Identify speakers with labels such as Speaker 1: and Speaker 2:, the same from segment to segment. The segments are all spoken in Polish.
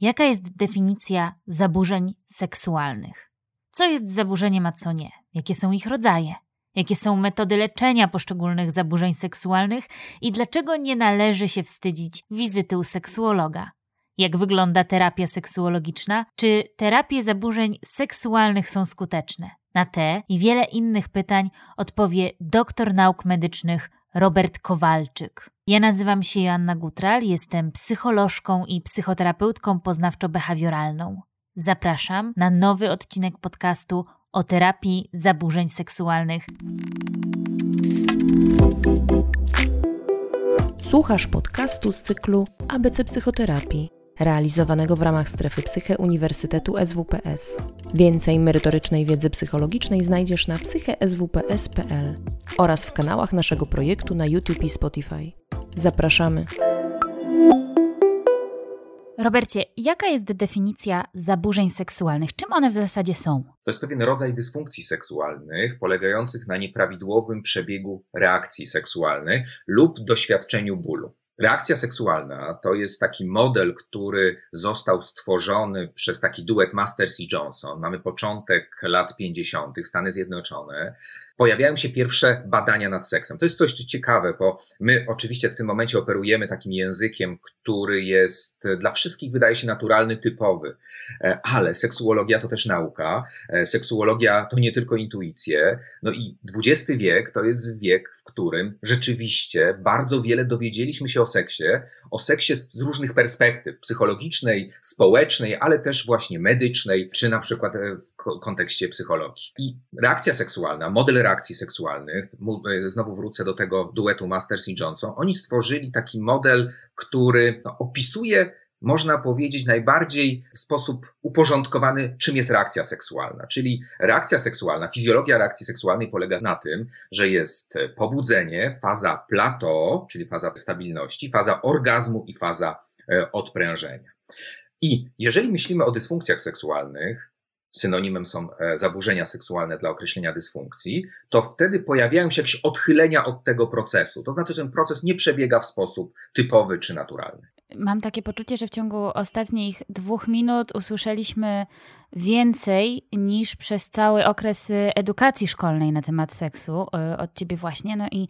Speaker 1: Jaka jest definicja zaburzeń seksualnych? Co jest zaburzeniem, a co nie? Jakie są ich rodzaje? Jakie są metody leczenia poszczególnych zaburzeń seksualnych i dlaczego nie należy się wstydzić wizyty u seksuologa? Jak wygląda terapia seksuologiczna? Czy terapie zaburzeń seksualnych są skuteczne? Na te i wiele innych pytań odpowie doktor nauk medycznych Robert Kowalczyk. Ja nazywam się Joanna Gutral, jestem psycholożką i psychoterapeutką poznawczo-behawioralną. Zapraszam na nowy odcinek podcastu o terapii zaburzeń seksualnych.
Speaker 2: Słuchasz podcastu z cyklu ABC Psychoterapii realizowanego w ramach strefy Psyche Uniwersytetu SWPS. Więcej merytorycznej wiedzy psychologicznej znajdziesz na psycheswps.pl oraz w kanałach naszego projektu na YouTube i Spotify. Zapraszamy.
Speaker 1: Robercie, jaka jest definicja zaburzeń seksualnych? Czym one w zasadzie są?
Speaker 3: To jest pewien rodzaj dysfunkcji seksualnych polegających na nieprawidłowym przebiegu reakcji seksualnych lub doświadczeniu bólu. Reakcja seksualna to jest taki model, który został stworzony przez taki duet Masters i Johnson. Mamy początek lat 50., Stany Zjednoczone. Pojawiają się pierwsze badania nad seksem. To jest coś ciekawe, bo my oczywiście w tym momencie operujemy takim językiem, który jest dla wszystkich wydaje się naturalny, typowy. E, ale seksuologia to też nauka. E, seksuologia to nie tylko intuicje. No i XX wiek to jest wiek, w którym rzeczywiście bardzo wiele dowiedzieliśmy się o seksie, o seksie z różnych perspektyw, psychologicznej, społecznej, ale też właśnie medycznej, czy na przykład e, w kontekście psychologii. I reakcja seksualna, model reakcji seksualnych, e, znowu wrócę do tego duetu Masters i Johnson, oni stworzyli taki model, który no, opisuje można powiedzieć, najbardziej w sposób uporządkowany, czym jest reakcja seksualna. Czyli reakcja seksualna, fizjologia reakcji seksualnej polega na tym, że jest pobudzenie, faza plateau, czyli faza stabilności, faza orgazmu i faza e, odprężenia. I jeżeli myślimy o dysfunkcjach seksualnych, synonimem są e, zaburzenia seksualne dla określenia dysfunkcji, to wtedy pojawiają się jakieś odchylenia od tego procesu. To znaczy, ten proces nie przebiega w sposób typowy czy naturalny.
Speaker 1: Mam takie poczucie, że w ciągu ostatnich dwóch minut usłyszeliśmy więcej niż przez cały okres edukacji szkolnej na temat seksu e, od ciebie właśnie. No i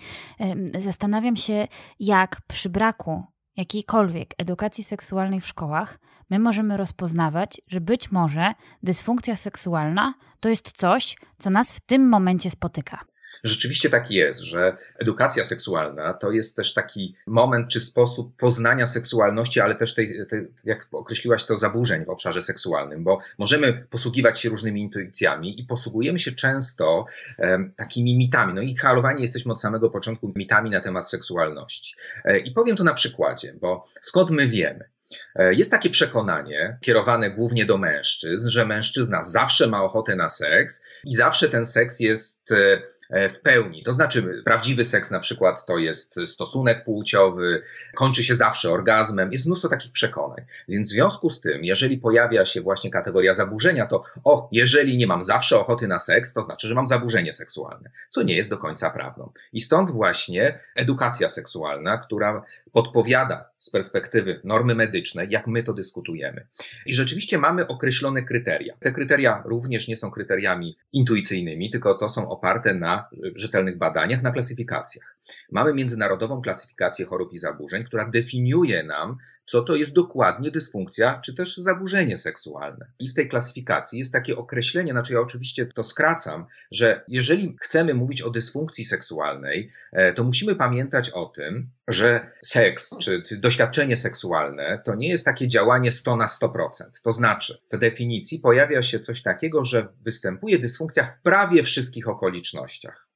Speaker 1: zastanawiam się, jak przy braku jakiejkolwiek edukacji seksualnej w szkołach my możemy rozpoznawać, że być może dysfunkcja seksualna to jest coś, co nas w tym momencie spotyka.
Speaker 3: Rzeczywiście tak jest, że edukacja seksualna to jest też taki moment czy sposób poznania seksualności, ale też tej, tej, jak określiłaś to, zaburzeń w obszarze seksualnym, bo możemy posługiwać się różnymi intuicjami i posługujemy się często um, takimi mitami. No i halowani jesteśmy od samego początku mitami na temat seksualności. E, I powiem to na przykładzie, bo skąd my wiemy? E, jest takie przekonanie, kierowane głównie do mężczyzn, że mężczyzna zawsze ma ochotę na seks i zawsze ten seks jest e, E, w pełni. To znaczy, prawdziwy seks na przykład to jest stosunek płciowy, kończy się zawsze orgazmem. Jest mnóstwo takich przekonań. Więc w związku z tym, jeżeli pojawia się właśnie kategoria zaburzenia, to o, jeżeli nie mam zawsze ochoty na seks, to znaczy, że mam zaburzenie seksualne, co nie jest do końca prawdą. I stąd właśnie edukacja seksualna, która podpowiada z perspektywy normy medycznej, jak my to dyskutujemy. I rzeczywiście mamy określone kryteria. Te kryteria również nie są kryteriami intuicyjnymi, tylko to są oparte na rzetelnych badaniach, na klasyfikacjach. Mamy międzynarodową klasyfikację chorób i zaburzeń, która definiuje nam, co to jest dokładnie dysfunkcja czy też zaburzenie seksualne. I w tej klasyfikacji jest takie określenie, znaczy ja oczywiście to skracam, że jeżeli chcemy mówić o dysfunkcji seksualnej, e, to musimy pamiętać o tym, że seks czy, doświadczenie seksualne to nie jest takie działanie 100 na 100%. To znaczy, w definicji pojawia się coś takiego, że występuje dysfunkcja w prawie wszystkich okolicznościach.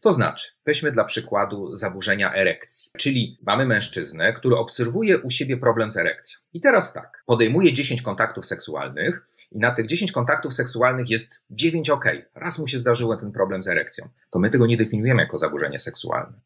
Speaker 3: To znaczy, weźmy dla przykładu zaburzenia erekcji, czyli mamy mężczyznę, który obserwuje u siebie problem z erekcją. I teraz tak, podejmuje 10 kontaktów seksualnych i na tych 10 kontaktów seksualnych jest 9 ok. Raz mu się zdarzyło ten problem z erekcją. To my tego nie definiujemy jako zaburzenie seksualne.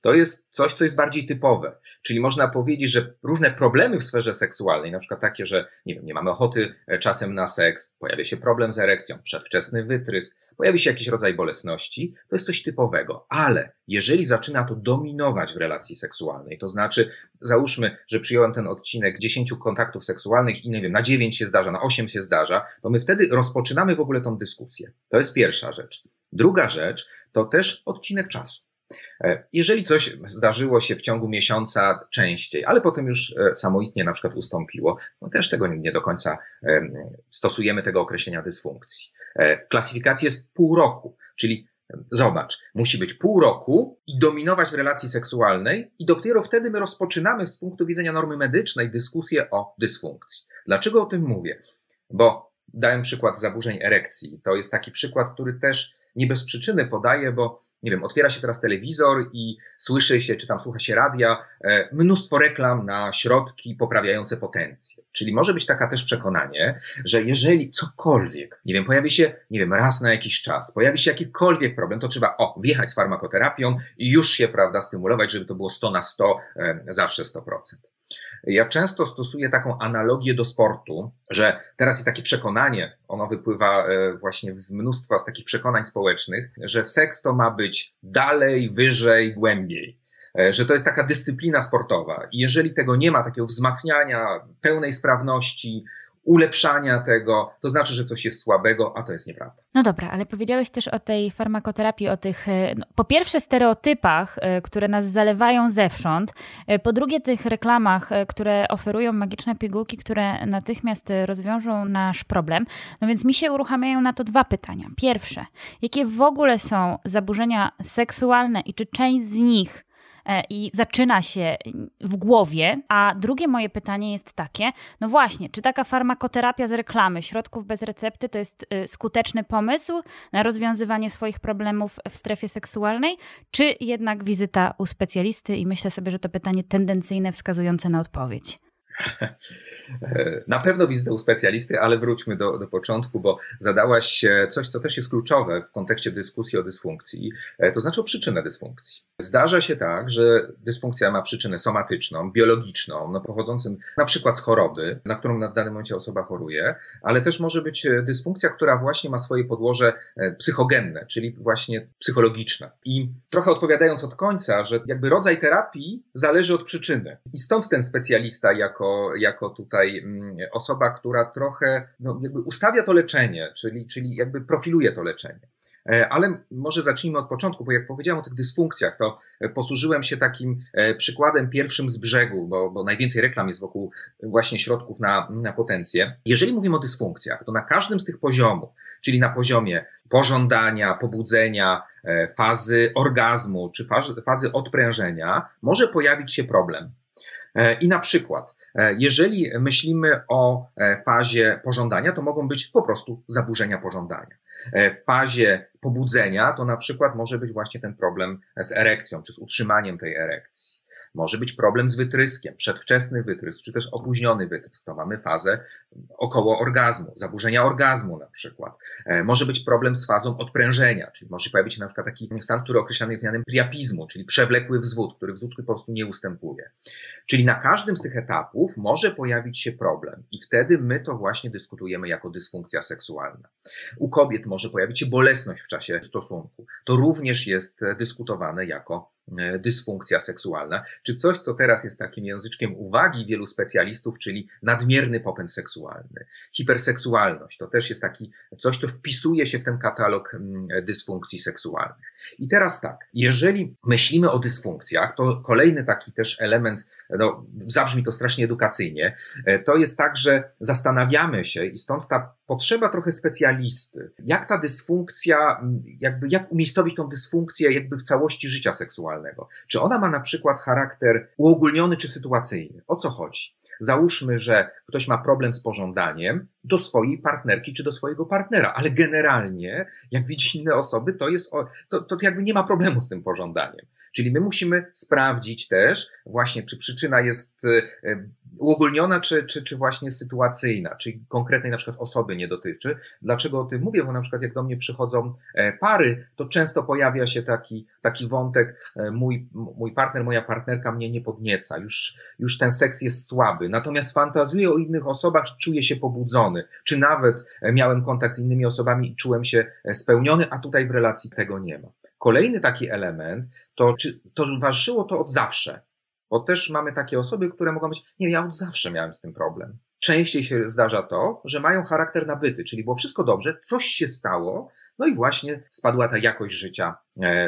Speaker 3: To jest coś, co jest bardziej typowe. Czyli można powiedzieć, że różne problemy w sferze seksualnej, na przykład takie, że nie, wiem, nie mamy ochoty e, czasem na seks, pojawia się problem z erekcją, przedwczesny wytrysk, pojawi się jakiś rodzaj bolesności, to jest coś typowego. Ale jeżeli zaczyna to dominować w relacji seksualnej, to znaczy, załóżmy, że przyjąłem ten odcinek 10 kontaktów seksualnych i nie wiem, na 9 się zdarza, na 8 się zdarza, to my wtedy rozpoczynamy w ogóle tą dyskusję. To jest pierwsza rzecz. Druga rzecz to też odcinek czasu. E, jeżeli coś zdarzyło się w ciągu miesiąca częściej, ale potem już e, samoistnie na przykład ustąpiło, no też tego nie do końca stosujemy tego określenia dysfunkcji. E, w klasyfikacji jest pół roku, czyli Zobacz, musi być pół roku i dominować w relacji seksualnej, i dopiero wtedy my rozpoczynamy z punktu widzenia normy medycznej dyskusję o dysfunkcji. Dlaczego o tym mówię? Bo dałem przykład zaburzeń erekcji. To jest taki przykład, który też nie bez przyczyny podaję, bo nie wiem, otwiera się teraz telewizor i słyszy się, czy tam słucha się radia, e, mnóstwo reklam na środki poprawiające potencję. Czyli może być taka też przekonanie, że jeżeli cokolwiek, nie wiem, pojawi się, nie wiem, raz na jakiś czas, pojawi się jakikolwiek problem, to trzeba, o, wjechać z farmakoterapią i już się, prawda, stymulować, żeby to było 100 na 100, e, zawsze 100%. Ja często stosuję taką analogię do sportu, że teraz jest takie przekonanie, ono wypływa e, właśnie z mnóstwa z takich przekonań społecznych, że seks to ma być dalej, wyżej, głębiej e, że to jest taka dyscyplina sportowa. Jeżeli tego nie ma, takiego wzmacniania, pełnej sprawności, ulepszania tego, to znaczy, że coś jest słabego, a to jest nieprawda.
Speaker 1: No dobra, ale powiedziałeś też o tej farmakoterapii, o tych, e, no, po pierwsze, stereotypach, e, które nas zalewają zewsząd, e, po drugie, tych reklamach, które oferują magiczne pigułki, które natychmiast rozwiążą nasz problem. No więc mi się uruchamiają na to dwa pytania. Pierwsze, jakie w ogóle są zaburzenia seksualne i czy część z nich i zaczyna się w głowie. A drugie moje pytanie jest takie: no właśnie, czy taka farmakoterapia z reklamy środków bez recepty to jest y, skuteczny pomysł na rozwiązywanie swoich problemów w strefie seksualnej, czy jednak wizyta u specjalisty? I myślę sobie, że to pytanie tendencyjne wskazujące na odpowiedź.
Speaker 3: Na pewno wizytę u specjalisty, ale wróćmy do, do początku, bo zadałaś coś, co też jest kluczowe w kontekście dyskusji o dysfunkcji, e, to znaczy o przyczynę dysfunkcji. Zdarza się tak, że dysfunkcja ma przyczynę somatyczną, biologiczną, no pochodzącą na przykład z choroby, na którą w danym momencie osoba choruje, ale też może być e, dysfunkcja, która właśnie ma swoje podłoże e, psychogenne, czyli właśnie psychologiczne. I trochę odpowiadając od końca, że jakby rodzaj terapii zależy od przyczyny. I stąd ten specjalista jako, jako tutaj mm, osoba, która trochę no, jakby ustawia to leczenie, czyli, czyli jakby profiluje to leczenie. E, ale może zacznijmy od początku, bo jak powiedziałem o tych dysfunkcjach, to e, posłużyłem się takim e, przykładem pierwszym z brzegu, bo, bo najwięcej reklam jest wokół właśnie środków na, na potencję. Jeżeli mówimy o dysfunkcjach, to na każdym z tych poziomów, czyli na poziomie pożądania, pobudzenia, fazy orgazmu czy fazy, fazy odprężenia, może pojawić się problem. I na przykład, jeżeli myślimy o fazie pożądania, to mogą być po prostu zaburzenia pożądania. E, w fazie pobudzenia to na przykład może być właśnie ten problem z erekcją, czy z utrzymaniem tej erekcji. Może być problem z wytryskiem, przedwczesny wytrysk, czy też opóźniony wytrysk. To mamy fazę około orgazmu, zaburzenia orgazmu na przykład. E, może być problem z fazą odprężenia, czyli może pojawić się na przykład taki stan, który określany jest mianem priapizmu, czyli przewlekły wzwód, który wzwód po prostu nie ustępuje. Czyli na każdym z tych etapów może pojawić się problem i wtedy my to właśnie dyskutujemy jako dysfunkcja seksualna. U kobiet może pojawić się bolesność w czasie stosunku. To również jest dyskutowane jako E, dysfunkcja seksualna, czy coś, co teraz jest takim języczkiem uwagi wielu specjalistów, czyli nadmierny popęd seksualny. Hiperseksualność to też jest taki coś, co wpisuje się w ten katalog mm, dysfunkcji seksualnych. I teraz tak, jeżeli myślimy o dysfunkcjach, to kolejny taki też element, no, zabrzmi to strasznie edukacyjnie, e, to jest tak, że zastanawiamy się i stąd ta potrzeba trochę specjalisty, jak ta dysfunkcja, mm, jakby jak umiejscowić tą dysfunkcję jakby w całości życia seksualnego seksualnego. Czy ona ma na przykład charakter uogólniony czy sytuacyjny? O co chodzi? Załóżmy, że ktoś ma problem z pożądaniem do swojej partnerki czy do swojego partnera, ale generalnie, jak widzi inne osoby, to jest, to, to jakby nie ma problemu z tym pożądaniem. Czyli my musimy sprawdzić też właśnie, czy przyczyna jest e, uogólniona, czy, czy, czy właśnie sytuacyjna, czyli konkretnej na przykład osoby nie dotyczy. Dlaczego o tym mówię? Bo na przykład jak do mnie przychodzą e, pary, to często pojawia się taki, taki wątek, e, mój, mój partner, moja partnerka mnie nie podnieca, już, już ten seks jest słaby, natomiast fantazuję o innych osobach i czuję się pobudzony, czy nawet e, miałem kontakt z innymi osobami i czułem się spełniony, a tutaj w relacji tego nie ma. Kolejny taki element to, czy to towarzyszyło to od zawsze. Bo też mamy takie osoby, które mogą być, nie, ja od zawsze miałem z tym problem. Częściej się zdarza to, że mają charakter nabyty, czyli było wszystko dobrze, coś się stało, no i właśnie spadła ta jakość życia, e,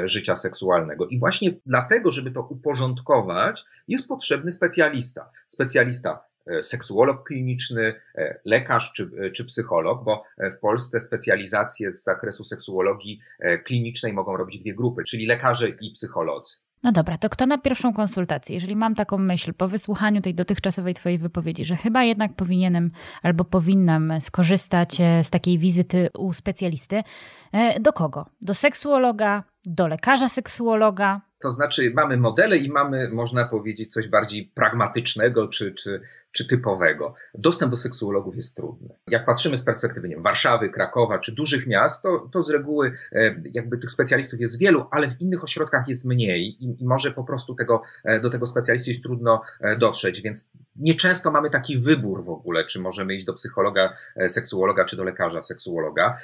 Speaker 3: życia seksualnego. I właśnie dlatego, żeby to uporządkować, jest potrzebny specjalista. Specjalista e, seksuolog kliniczny, e, lekarz czy, e, czy psycholog, bo e, w Polsce specjalizacje z zakresu seksuologii klinicznej mogą robić dwie grupy, czyli lekarze i psycholodzy.
Speaker 1: No dobra, to kto na pierwszą konsultację? Jeżeli mam taką myśl po wysłuchaniu tej dotychczasowej Twojej wypowiedzi, że chyba jednak powinienem albo powinnam skorzystać e, z takiej wizyty u specjalisty, e, do kogo? Do seksuologa, do lekarza seksuologa,
Speaker 3: to znaczy, mamy modele i mamy, można powiedzieć, coś bardziej pragmatycznego czy, czy, czy typowego. Dostęp do seksuologów jest trudny. Jak patrzymy z perspektywy nie wiem, Warszawy, Krakowa czy dużych miast, to, to z reguły e, jakby tych specjalistów jest wielu, ale w innych ośrodkach jest mniej i, i może po prostu tego, e, do tego specjalisty jest trudno e, dotrzeć, więc nieczęsto mamy taki wybór w ogóle, czy możemy iść do psychologa, seksuologa, czy do lekarza seksuologa.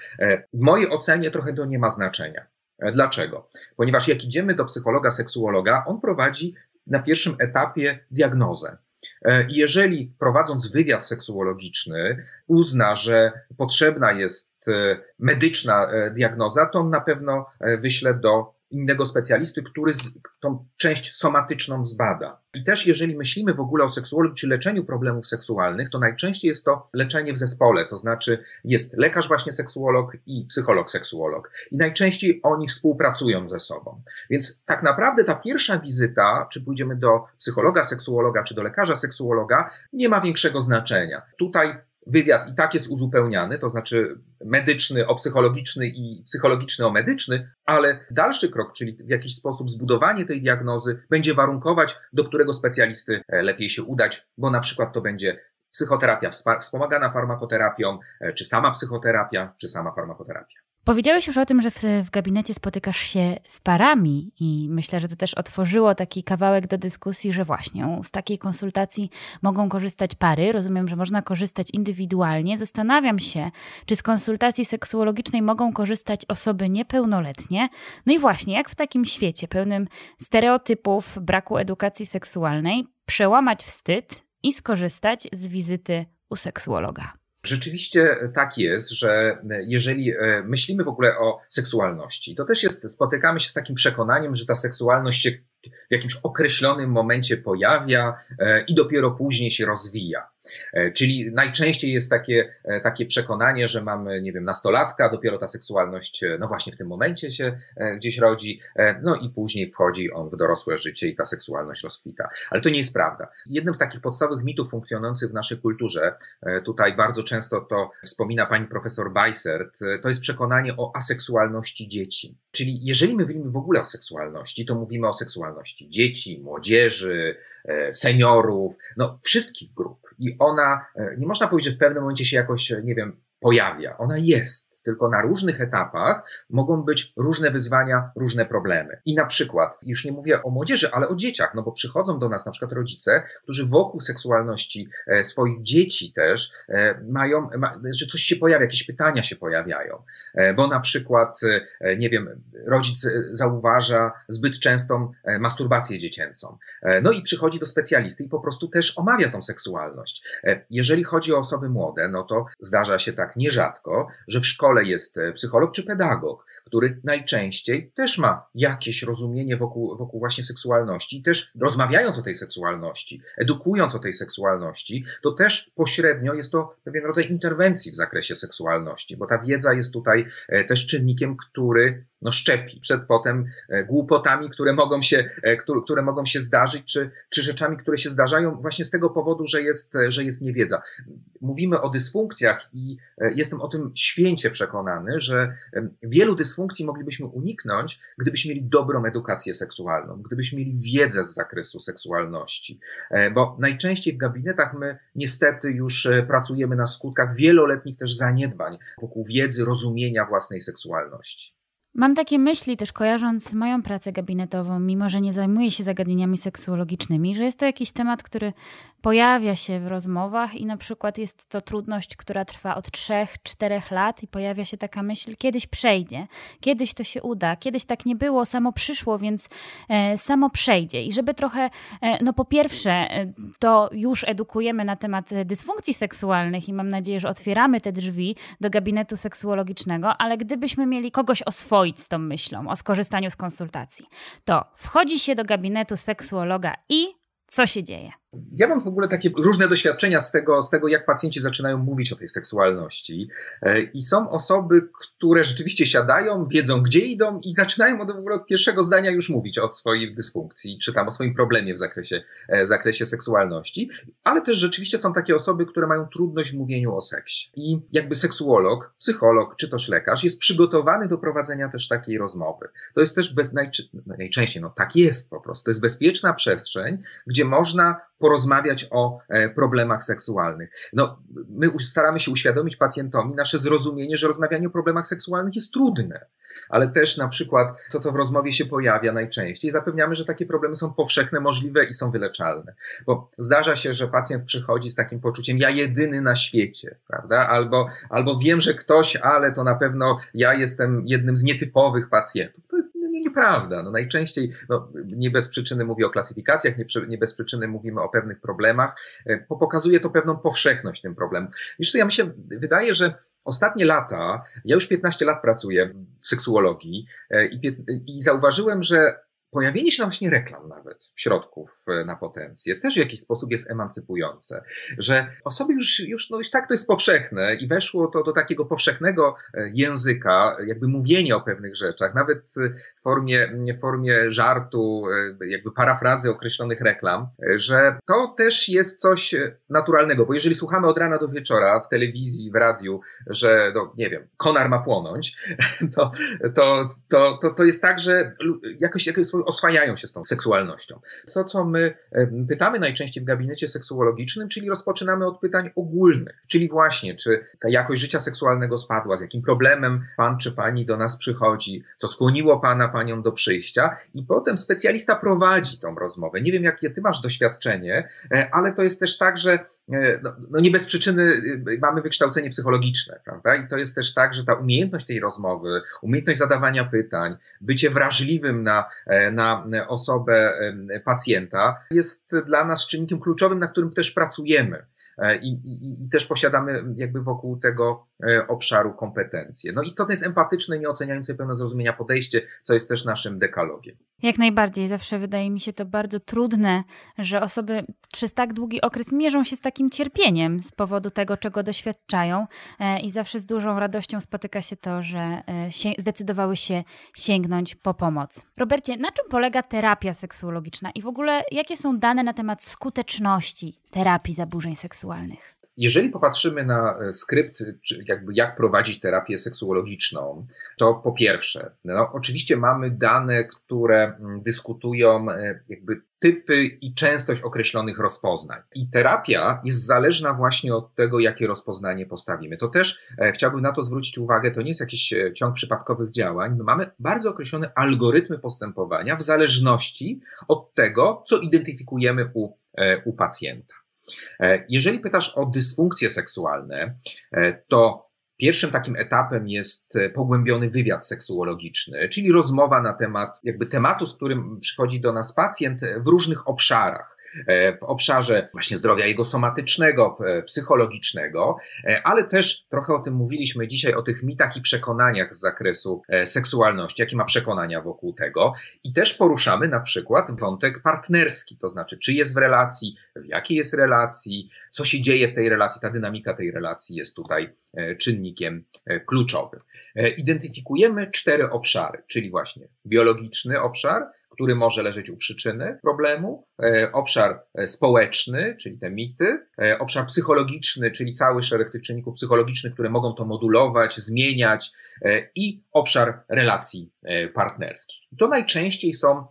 Speaker 3: W mojej ocenie trochę to nie ma znaczenia. E, dlaczego? Ponieważ jak idziemy do psychologa, seksuologa, on prowadzi na pierwszym etapie diagnozę. E, jeżeli prowadząc wywiad seksuologiczny uzna, że potrzebna jest e, medyczna diagnoza, to on na pewno wyśle do innego specjalisty, który tą część somatyczną zbada. I też jeżeli myślimy w ogóle o seksuologii czy leczeniu problemów seksualnych, to najczęściej jest to leczenie w zespole, to znaczy jest lekarz właśnie seksuolog i psycholog seksuolog. I najczęściej oni współpracują ze sobą. Więc tak naprawdę ta pierwsza wizyta, czy pójdziemy do psychologa seksuologa, czy do lekarza seksuologa, nie ma większego znaczenia. Tutaj wywiad i tak jest uzupełniany, to znaczy medyczny o psychologiczny i psychologiczny o medyczny, ale dalszy krok, czyli w jakiś sposób zbudowanie tej diagnozy, będzie warunkować, do którego specjalisty e, lepiej się udać, bo na przykład to będzie psychoterapia wspomagana farmakoterapią, e, czy sama psychoterapia, czy sama farmakoterapia.
Speaker 1: Powiedziałeś już o tym, że w, w, gabinecie spotykasz się z parami, i myślę, że to też otworzyło taki kawałek do dyskusji, że właśnie z takiej konsultacji mogą korzystać pary. Rozumiem, że można korzystać indywidualnie. Zastanawiam się, czy z konsultacji seksuologicznej mogą korzystać osoby niepełnoletnie. No i właśnie, jak w takim świecie pełnym stereotypów, braku edukacji seksualnej, przełamać wstyd i skorzystać z wizyty u seksuologa.
Speaker 3: Rzeczywiście tak jest, że jeżeli e, myślimy w ogóle o seksualności, to też jest, spotykamy się z takim przekonaniem, że ta seksualność się w jakimś określonym momencie pojawia e, i dopiero później się rozwija. E, czyli najczęściej jest takie, e, takie przekonanie, że mamy, nie wiem, nastolatka, dopiero ta seksualność, no właśnie w tym momencie się gdzieś rodzi, no i później wchodzi on w dorosłe życie i ta seksualność rozkwita. Ale to nie jest prawda. Jednym z takich podstawowych mitów funkcjonujących w naszej kulturze, tutaj bardzo często to wspomina pani profesor Bajsert, to jest przekonanie o aseksualności dzieci. Czyli jeżeli my mówimy w ogóle o seksualności, to mówimy o seksualności dzieci, młodzieży, e, seniorów, no wszystkich grup. I ona, e, nie można powiedzieć, że w pewnym momencie się jakoś, nie wiem, pojawia. Ona jest tylko na różnych etapach mogą być różne wyzwania, różne problemy. I na przykład, już nie mówię o młodzieży, ale o dzieciach, no bo przychodzą do nas na przykład rodzice, którzy wokół seksualności e, swoich dzieci też e, mają, że coś się pojawia, jakieś pytania się pojawiają, e, bo na przykład, nie wiem, rodzic zauważa zbyt częstą masturbację dziecięcą. No i przychodzi do specjalisty i po prostu też omawia tą seksualność. Jeżeli chodzi o osoby młode, no to zdarza się tak nierzadko, że w szkole szkole jest e, psycholog czy pedagog, który najczęściej też ma jakieś rozumienie wokół, wokół właśnie seksualności i też rozmawiając o tej seksualności, edukując o tej seksualności, to też pośrednio jest to pewien rodzaj interwencji w zakresie seksualności, bo ta wiedza jest tutaj e, też czynnikiem, który no, szczepi przed potem e, głupotami, które mogą się, e, które, które mogą się zdarzyć, czy, czy rzeczami, które się zdarzają właśnie z tego powodu, że jest, że jest niewiedza. Mówimy o dysfunkcjach i jestem o tym święcie przekonany, że wielu dysfunkcji moglibyśmy uniknąć, gdybyśmy mieli dobrą edukację seksualną, gdybyśmy mieli wiedzę z zakresu seksualności. Bo najczęściej w gabinetach my niestety już pracujemy na skutkach wieloletnich też zaniedbań wokół wiedzy, rozumienia własnej seksualności.
Speaker 1: Mam takie myśli też kojarząc moją pracę gabinetową, mimo że nie zajmuję się zagadnieniami seksuologicznymi, że jest to jakiś temat, który pojawia się w rozmowach i na przykład jest to trudność, która trwa od 3-4 lat i pojawia się taka myśl, kiedyś przejdzie, kiedyś to się uda, kiedyś tak nie było, samo przyszło, więc e, samo przejdzie. I żeby trochę, e, no po pierwsze, e, to już edukujemy na temat dysfunkcji seksualnych i mam nadzieję, że otwieramy te drzwi do gabinetu seksuologicznego, ale gdybyśmy mieli kogoś oswoić z tą myślą o skorzystaniu z konsultacji, to wchodzi się do gabinetu seksuologa i co się dzieje?
Speaker 3: Ja mam w ogóle takie różne doświadczenia z tego, z tego, jak pacjenci zaczynają mówić o tej seksualności. E, I są osoby, które rzeczywiście siadają, wiedzą, gdzie idą i zaczynają od pierwszego zdania już mówić o swojej dysfunkcji, czy tam o swoim problemie w zakresie, e, zakresie seksualności. Ale też rzeczywiście są takie osoby, które mają trudność w mówieniu o seksie. I jakby seksuolog, psycholog, czy też lekarz jest przygotowany do prowadzenia też takiej rozmowy. To jest też bez, najczęściej, no tak jest po prostu. To jest bezpieczna przestrzeń, gdzie można porozmawiać o e, problemach seksualnych. No, my staramy się uświadomić pacjentowi nasze zrozumienie, że rozmawianie o problemach seksualnych jest trudne, ale też na przykład, co to w rozmowie się pojawia najczęściej, zapewniamy, że takie problemy są powszechne, możliwe i są wyleczalne. Bo zdarza się, że pacjent przychodzi z takim poczuciem, ja jedyny na świecie, prawda? Albo, albo wiem, że ktoś, ale to na pewno ja jestem jednym z nietypowych pacjentów. To jest nieprawda. No najczęściej, no, nie bez przyczyny mówię o klasyfikacjach, nie, nie bez przyczyny mówimy o pewnych problemach, e, bo pokazuje to pewną powszechność tym problemu. Wiesz co, ja mi się wydaje, że ostatnie lata, ja już 15 lat pracuję w seksuologii e, i, i zauważyłem, że pojawienie się właśnie reklam nawet, środków e, na potencję, też w jakiś sposób jest emancypujące, że osoby już, już, no już tak to jest powszechne i weszło to do takiego powszechnego e, języka, jakby mówienie o pewnych rzeczach, nawet w formie, w formie żartu, e, jakby parafrazy określonych reklam, że to też jest coś naturalnego, bo jeżeli słuchamy od rana do wieczora w telewizji, w radiu, że, no, nie wiem, konar ma płonąć, to, to, to, to, to jest tak, że jakoś, jakoś oswajają się z tą seksualnością. To, co my pytamy najczęściej w gabinecie seksuologicznym, czyli rozpoczynamy od pytań ogólnych, czyli właśnie, czy ta jakość życia seksualnego spadła, z jakim problemem pan czy pani do nas przychodzi, co skłoniło pana, panią do przyjścia i potem specjalista prowadzi tą rozmowę. Nie wiem, jakie ty masz doświadczenie, e, ale to jest też tak, że no, no, nie bez przyczyny y, mamy wykształcenie psychologiczne, prawda? I to jest też tak, że ta umiejętność tej rozmowy, umiejętność zadawania pytań, bycie wrażliwym na, e, na osobę pacjenta jest dla nas czynnikiem kluczowym, na którym też pracujemy. E, I, i, i też posiadamy jakby wokół tego obszaru kompetencje. No istotne jest empatyczne, nieoceniające pełne zrozumienia podejście, co jest też naszym dekalogiem.
Speaker 1: Jak najbardziej. Zawsze wydaje mi się to bardzo trudne, że osoby przez tak długi okres mierzą się z takim cierpieniem z powodu tego, czego doświadczają, e, i zawsze z dużą radością spotyka się to, że e, zdecydowały się sięgnąć po pomoc. Robercie, na czym polega terapia seksuologiczna i w ogóle jakie są dane na temat skuteczności terapii zaburzeń seksualnych?
Speaker 3: Jeżeli popatrzymy na e, skrypt, czy jakby jak prowadzić terapię seksuologiczną, to po pierwsze, no, oczywiście mamy dane, które mm, dyskutują e, jakby typy i częstość określonych rozpoznań. I terapia jest zależna właśnie od tego, jakie rozpoznanie postawimy. To też e, chciałbym na to zwrócić uwagę, to nie jest jakiś e, ciąg przypadkowych działań. My mamy bardzo określone algorytmy postępowania w zależności od tego, co identyfikujemy u, e, u pacjenta. E, jeżeli pytasz o dysfunkcje seksualne, e, to Pierwszym takim etapem jest e, pogłębiony wywiad seksuologiczny, czyli rozmowa na temat jakby tematu, z którym przychodzi do nas pacjent w różnych obszarach. W obszarze właśnie zdrowia jego somatycznego, psychologicznego, ale też trochę o tym mówiliśmy dzisiaj, o tych mitach i przekonaniach z zakresu seksualności, jakie ma przekonania wokół tego. I też poruszamy na przykład wątek partnerski, to znaczy, czy jest w relacji, w jakiej jest relacji, co się dzieje w tej relacji, ta dynamika tej relacji jest tutaj czynnikiem kluczowym. Identyfikujemy cztery obszary, czyli właśnie biologiczny obszar, który może leżeć u przyczyny problemu, e, obszar e, społeczny, czyli te mity, e, obszar psychologiczny, czyli cały szereg tych czynników psychologicznych, które mogą to modulować, zmieniać i obszar relacji partnerskich. to najczęściej są,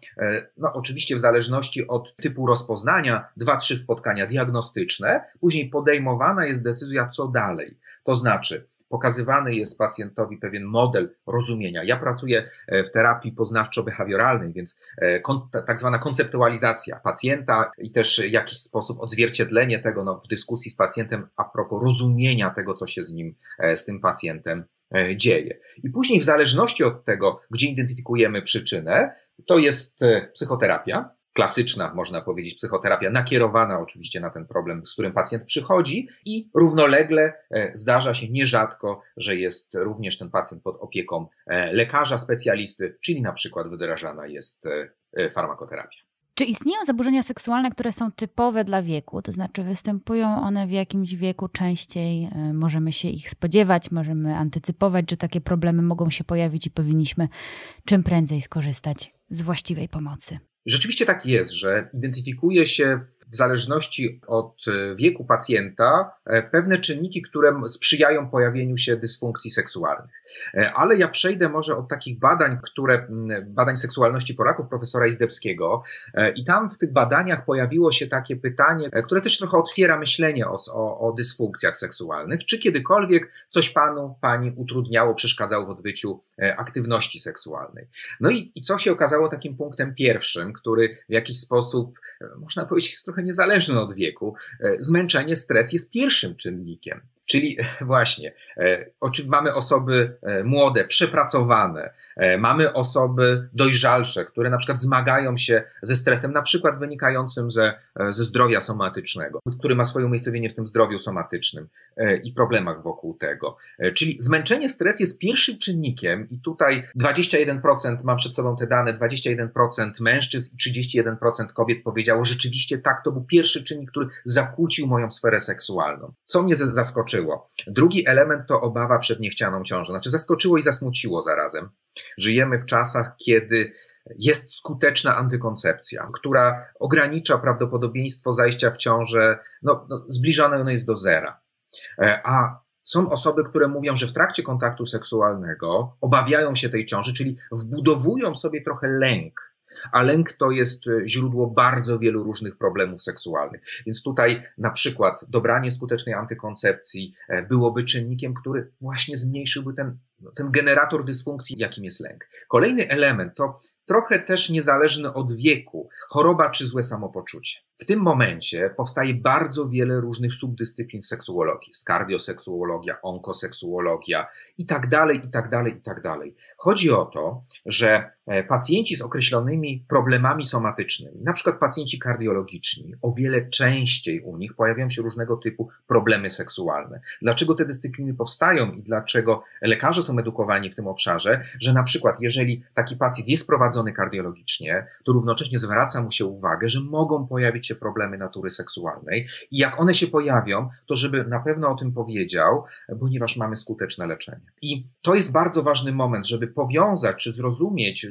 Speaker 3: no oczywiście w zależności od typu rozpoznania, dwa, trzy spotkania diagnostyczne, później podejmowana jest decyzja, co dalej. To znaczy, pokazywany jest pacjentowi pewien model rozumienia. Ja pracuję e, w terapii poznawczo-behawioralnej, więc e, tak zwana konceptualizacja pacjenta i też jakiś sposób odzwierciedlenie tego no, w dyskusji z pacjentem a propos rozumienia tego, co się z nim, e, z tym pacjentem dzieje. I później, w zależności od tego, gdzie identyfikujemy przyczynę, to jest psychoterapia, klasyczna, można powiedzieć, psychoterapia, nakierowana oczywiście na ten problem, z którym pacjent przychodzi, i równolegle e, zdarza się nierzadko, że jest również ten pacjent pod opieką e, lekarza, specjalisty, czyli na przykład wdrażana jest e, farmakoterapia.
Speaker 1: Czy istnieją zaburzenia seksualne, które są typowe dla wieku? To znaczy, występują one w jakimś wieku częściej, możemy się ich spodziewać, możemy antycypować, że takie problemy mogą się pojawić i powinniśmy czym prędzej skorzystać z właściwej pomocy.
Speaker 3: Rzeczywiście tak jest, że identyfikuje się w zależności od e, wieku pacjenta e, pewne czynniki, które sprzyjają pojawieniu się dysfunkcji seksualnych. E, ale ja przejdę może od takich badań, które, badań seksualności Polaków profesora Izdebskiego i tam w tych badaniach pojawiło się takie pytanie, które też trochę otwiera myślenie o, o, o dysfunkcjach seksualnych. Czy kiedykolwiek coś panu, pani utrudniało, przeszkadzało w odbyciu aktywności seksualnej? No i, i co się okazało takim punktem pierwszym, który w jakiś sposób, można powiedzieć, jest trochę trochę niezależny od wieku. E, zmęczenie, stres jest pierwszym czynnikiem. Czyli właśnie, e, mamy osoby e, młode, przepracowane, mamy osoby dojrzalsze, które na przykład zmagają się ze stresem, na przykład wynikającym ze, ze zdrowia somatycznego, który ma swoje umiejscowienie w tym zdrowiu somatycznym i problemach wokół tego. Czyli zmęczenie, stres jest pierwszym czynnikiem i tutaj 21% mam przed sobą te dane, 21% mężczyzn i 31% kobiet powiedziało, rzeczywiście tak, to był pierwszy czynnik, który zakłócił moją sferę seksualną. Co mnie zaskoczyło? Drugi element to obawa przed niechcianą ciążą. Znaczy zaskoczyło i zasmuciło zarazem. Żyjemy w czasach, kiedy jest skuteczna antykoncepcja, która ogranicza prawdopodobieństwo zajścia w ciążę, no, no zbliżone ono jest do zera. E, a są osoby, które mówią, że w trakcie kontaktu seksualnego obawiają się tej ciąży, czyli wbudowują sobie trochę lęk a lęk to jest e, źródło bardzo wielu różnych problemów seksualnych. Więc tutaj na przykład dobranie skutecznej antykoncepcji e, byłoby czynnikiem, który właśnie zmniejszyłby ten, ten generator dysfunkcji, jakim jest lęk. Kolejny element to trochę też niezależny od wieku, choroba czy złe samopoczucie. W tym momencie powstaje bardzo wiele różnych subdyscyplin w seksuologii. Kardioseksuologia, onkoseksuologia i tak dalej, i tak dalej, i tak dalej. Chodzi o to, że e, pacjenci z określonymi problemami somatycznymi, na przykład pacjenci kardiologiczni, o wiele częściej u nich pojawiają się różnego typu problemy seksualne. Dlaczego te dyscypliny powstają i dlaczego lekarze są edukowani w tym obszarze, że na przykład jeżeli taki pacjent jest prowadzony kardiologicznie, to równocześnie zwraca mu się uwagę, że mogą pojawić problemy natury seksualnej i jak one się pojawią, to żeby na pewno o tym powiedział, ponieważ mamy skuteczne leczenie. I to jest bardzo ważny moment, żeby powiązać czy zrozumieć,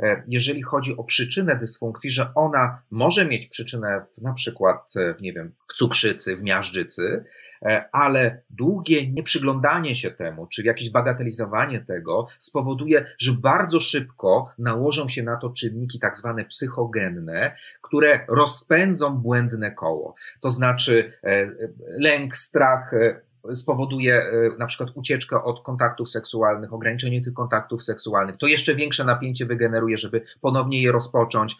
Speaker 3: e, jeżeli chodzi o przyczynę dysfunkcji, że ona może mieć przyczynę w, na przykład w, nie wiem, w cukrzycy, w miażdżycy, e, ale długie nieprzyglądanie się temu, czy jakieś bagatelizowanie tego spowoduje, że bardzo szybko nałożą się na to czynniki tak zwane psychogenne, które rozpędzą błędne koło. To znaczy e, lęk, strach, e, spowoduje e, na przykład ucieczkę od kontaktów seksualnych, ograniczenie tych kontaktów seksualnych, to jeszcze większe napięcie wygeneruje, żeby ponownie je rozpocząć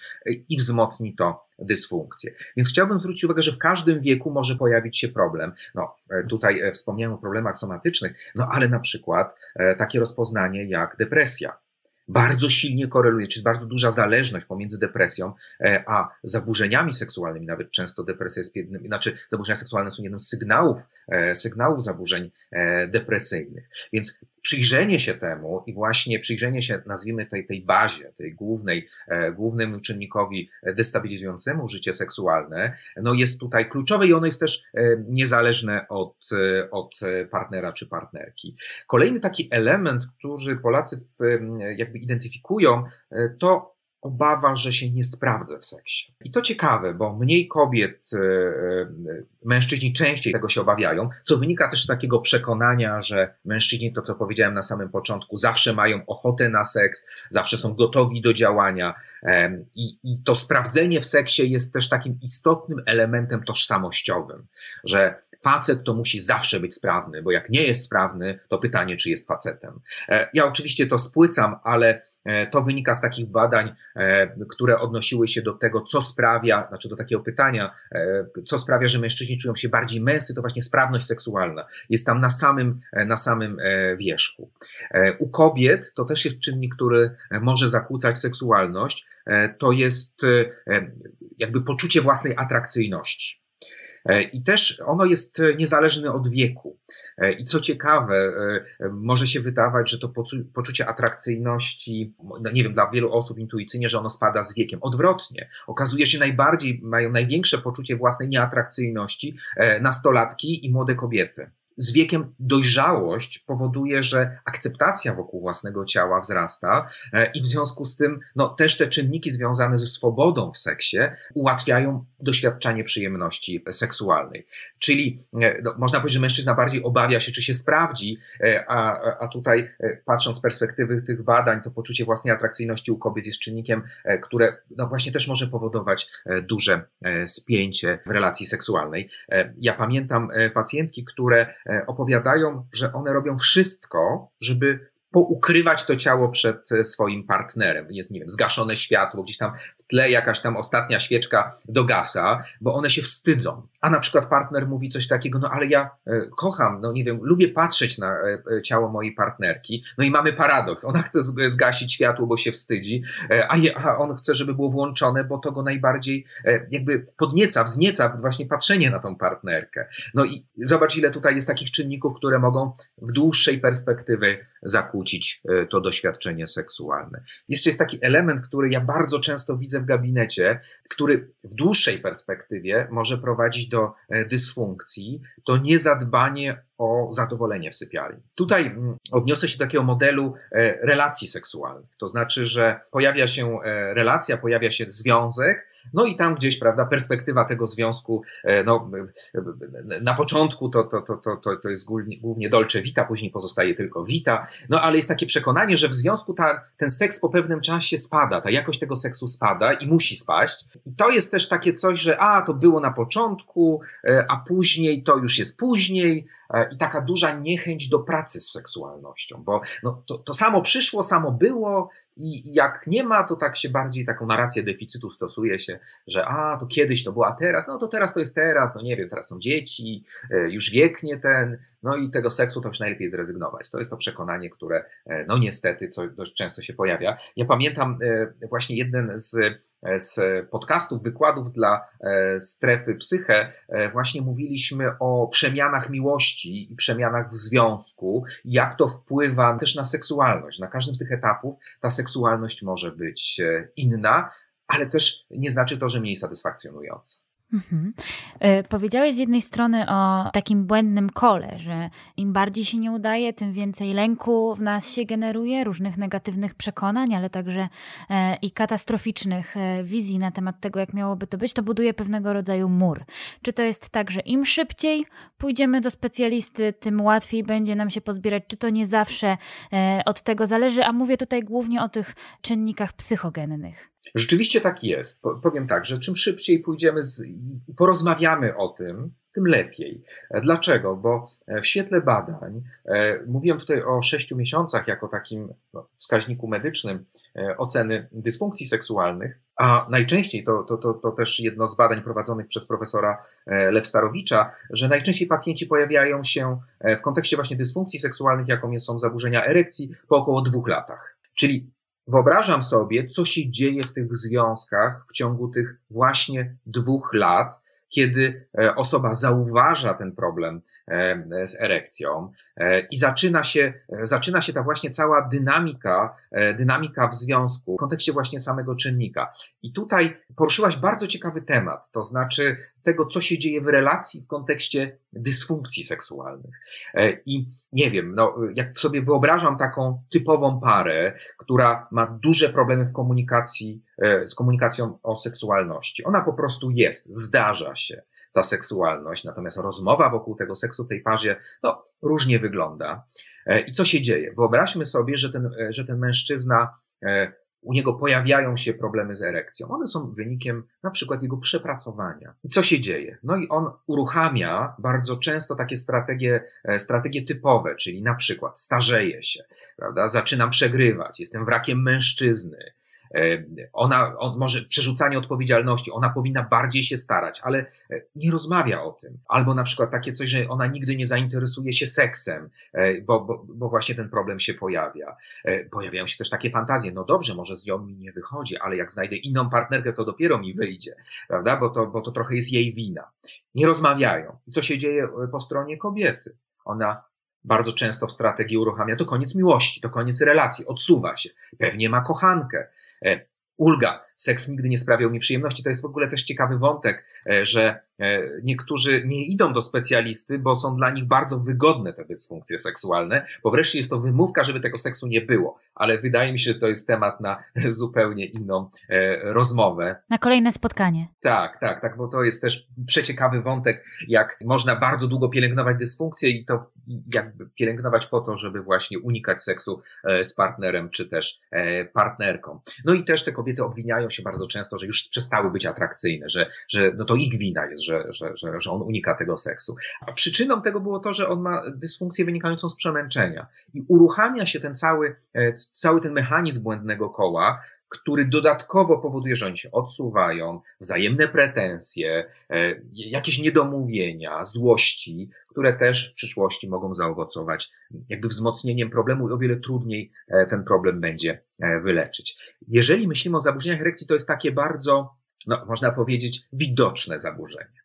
Speaker 3: i wzmocni to dysfunkcję. Więc chciałbym zwrócić uwagę, że w każdym wieku może pojawić się problem. No, tutaj wspomniałem o problemach somatycznych, no ale na przykład takie rozpoznanie jak depresja bardzo silnie koreluje, czy jest bardzo duża zależność pomiędzy depresją e, a zaburzeniami seksualnymi. Nawet często depresja jest jednym, znaczy zaburzenia seksualne są jednym z sygnałów, e, sygnałów zaburzeń e, depresyjnych. Więc przyjrzenie się temu i właśnie przyjrzenie się, nazwijmy tej, tej bazie, tej głównej, głównemu czynnikowi destabilizującemu życie seksualne, no jest tutaj kluczowe i ono jest też niezależne od, od partnera czy partnerki. Kolejny taki element, który Polacy jakby jakby identyfikują, e, to obawa, że się nie sprawdzę w seksie. I to ciekawe, bo mniej kobiet, e, e, mężczyźni częściej tego się obawiają, co wynika też z takiego przekonania, że mężczyźni, to co powiedziałem na samym początku, zawsze mają ochotę na seks, zawsze są gotowi do działania i, i to sprawdzenie w seksie jest też takim istotnym elementem tożsamościowym, że facet to musi zawsze być sprawny, bo jak nie jest sprawny, to pytanie, czy jest facetem. E, ja oczywiście to spłycam, ale e, to wynika z takich badań, e, które odnosiły się do tego, co sprawia, znaczy do takiego pytania, co sprawia, że mężczyźni czują się bardziej męscy, to właśnie sprawność seksualna. Jest tam na samym, na samym wierzchu. U kobiet to też jest czynnik, który może zakłócać seksualność. To jest jakby poczucie własnej atrakcyjności. E, I też ono jest e, niezależne od wieku. E, I co ciekawe, może się wydawać, że to poczucie atrakcyjności, no nie wiem, dla wielu osób intuicyjnie, że ono spada z wiekiem. Odwrotnie. Okazuje się, najbardziej mają największe poczucie własnej nieatrakcyjności nastolatki i młode kobiety z wiekiem dojrzałość powoduje, że akceptacja wokół własnego ciała wzrasta e, i w związku z tym no, też te czynniki związane ze swobodą w seksie ułatwiają doświadczanie przyjemności seksualnej. Czyli e, no, można powiedzieć, że mężczyzna bardziej obawia się, czy się sprawdzi, e, a, a tutaj patrząc z perspektywy tych badań, to poczucie własnej atrakcyjności u kobiet jest czynnikiem, które no, właśnie też może powodować duże spięcie w relacji seksualnej. Ja pamiętam pacjentki, które opowiadają, że one robią wszystko, żeby poukrywać to ciało przed e, swoim partnerem. Jest, nie wiem, zgaszone światło, gdzieś tam w tle jakaś tam ostatnia świeczka dogasa, bo one się wstydzą. A na przykład partner mówi coś takiego, no ale ja e, kocham, no nie wiem, lubię patrzeć na e, ciało mojej partnerki. No i mamy paradoks. Ona chce zgasić światło, bo się wstydzi, a, je, a on chce, żeby było włączone, bo to go najbardziej jakby podnieca, wznieca właśnie patrzenie na tą partnerkę. No i zobacz, ile tutaj jest takich czynników, które mogą w dłuższej perspektywy zakłócić e, to doświadczenie seksualne. Jeszcze jest taki element, który ja bardzo często widzę w gabinecie, który w dłuższej perspektywie może prowadzić do e, dysfunkcji, to niezadbanie o zadowolenie w sypialni. Tutaj mm, odniosę się do takiego modelu e, relacji seksualnych. To znaczy, że pojawia się relacja, pojawia się związek, no i tam gdzieś, prawda, perspektywa tego związku, e, no, na początku to, to, to, to, to jest głównie, głównie dolce vita, później pozostaje tylko vita, no ale jest takie przekonanie, że w związku ta, ten seks po pewnym czasie spada, ta jakość tego seksu spada i musi spaść. I to jest też takie coś, że a, to było na początku, e, a później to już jest później e, i taka duża niechęć do pracy z seksualnością, bo no, to, to samo przyszło, samo było i jak nie ma, to tak się bardziej taką narrację deficytu stosuje się, że a, to kiedyś to było, a teraz, no to teraz to jest teraz, no nie wiem, teraz są dzieci, e, już wiek nie ten, no i tego seksu to już najlepiej zrezygnować. To jest to przekonanie, które, e, no niestety, co dość często się pojawia. Ja pamiętam e, właśnie jeden z z podcastów, wykładów dla strefy psyche, właśnie mówiliśmy o przemianach miłości i przemianach w związku, jak to wpływa też na seksualność. Na każdym z tych etapów ta seksualność może być inna, ale też nie znaczy to, że mniej satysfakcjonująca.
Speaker 1: Mhm. E, powiedziałeś z jednej strony o takim błędnym kole, że im bardziej się nie udaje, tym więcej lęku w nas się generuje, różnych negatywnych przekonań, ale także e, i katastroficznych e, wizji na temat tego, jak miałoby to być, to buduje pewnego rodzaju mur. Czy to jest tak, że im szybciej pójdziemy do specjalisty, tym łatwiej będzie nam się pozbierać, czy to nie zawsze od tego zależy, a mówię tutaj głównie o tych czynnikach psychogennych.
Speaker 3: Rzeczywiście tak jest. Powiem tak, że czym szybciej pójdziemy z, i porozmawiamy o tym, tym lepiej. Dlaczego? Bo w świetle badań, e, mówiłem tutaj o sześciu miesiącach jako takim no, wskaźniku medycznym e, oceny dysfunkcji seksualnych, a najczęściej to, to, to, to też jedno z badań prowadzonych przez profesora e, Lewstarowicza, że najczęściej pacjenci pojawiają się w kontekście właśnie dysfunkcji seksualnych, jaką są zaburzenia erekcji, po około dwóch latach. Czyli wyobrażam sobie, co się dzieje w tych związkach w ciągu tych właśnie dwóch lat, kiedy e, osoba zauważa ten problem e, z erekcją i zaczyna się, zaczyna się ta właśnie cała dynamika, dynamika w związku w kontekście właśnie samego czynnika. I tutaj poruszyłaś bardzo ciekawy temat, to znaczy tego, co się dzieje w relacji w kontekście dysfunkcji seksualnych. I nie wiem, no, jak sobie wyobrażam taką typową parę, która ma duże problemy w komunikacji, z komunikacją o seksualności. Ona po prostu jest, zdarza się ta seksualność, natomiast rozmowa wokół tego seksu w tej parze, no, różnie wygląda. E, I co się dzieje? Wyobraźmy sobie, że ten, e, że ten mężczyzna, e, u niego pojawiają się problemy z erekcją. One są wynikiem na przykład jego przepracowania. I co się dzieje? No i on uruchamia bardzo często takie strategie, strategie typowe, czyli na przykład starzeje się, prawda? Zaczynam przegrywać, jestem wrakiem mężczyzny, ona, on, może przerzucanie odpowiedzialności, ona powinna bardziej się starać, ale e, nie rozmawia o tym. Albo na przykład takie coś, że ona nigdy nie zainteresuje się seksem, e, bo, bo, bo właśnie ten problem się pojawia. Pojawiają się też takie fantazje, no dobrze, może z nią mi nie wychodzi, ale jak znajdę inną partnerkę, to dopiero mi wyjdzie, prawda? Bo to, bo to trochę jest jej wina. Nie rozmawiają. I co się dzieje po stronie kobiety? Ona bardzo często w strategii uruchamia, to koniec miłości, to koniec relacji, odsuwa się. Pewnie ma kochankę. E, ulga, seks nigdy nie sprawiał mi przyjemności. To jest w ogóle też ciekawy wątek, e, że e, niektórzy nie idą do specjalisty, bo są dla nich bardzo wygodne te dysfunkcje seksualne, bo wreszcie jest to wymówka, żeby tego seksu nie było. Ale wydaje mi się, że to jest temat na zupełnie inną e, rozmowę.
Speaker 1: Na kolejne spotkanie.
Speaker 3: Tak, tak, tak, bo to jest też przeciekawy wątek, jak można bardzo długo pielęgnować dysfunkcję i to jakby pielęgnować po to, żeby właśnie unikać seksu z partnerem czy też partnerką. No i też te kobiety obwiniają się bardzo często, że już przestały być atrakcyjne, że, że no to ich wina jest, że, że, że, że on unika tego seksu. A przyczyną tego było to, że on ma dysfunkcję wynikającą z przemęczenia i uruchamia się ten cały, e, cały ten mechanizm błędnego koła, który dodatkowo powoduje, że oni się odsuwają, wzajemne pretensje, e, jakieś niedomówienia, złości, które też w przyszłości mogą zaowocować jakby wzmocnieniem problemu i o wiele trudniej e, ten problem będzie wyleczyć. Jeżeli myślimy o zaburzeniach erekcji, to jest takie bardzo, no, można powiedzieć, widoczne zaburzenie.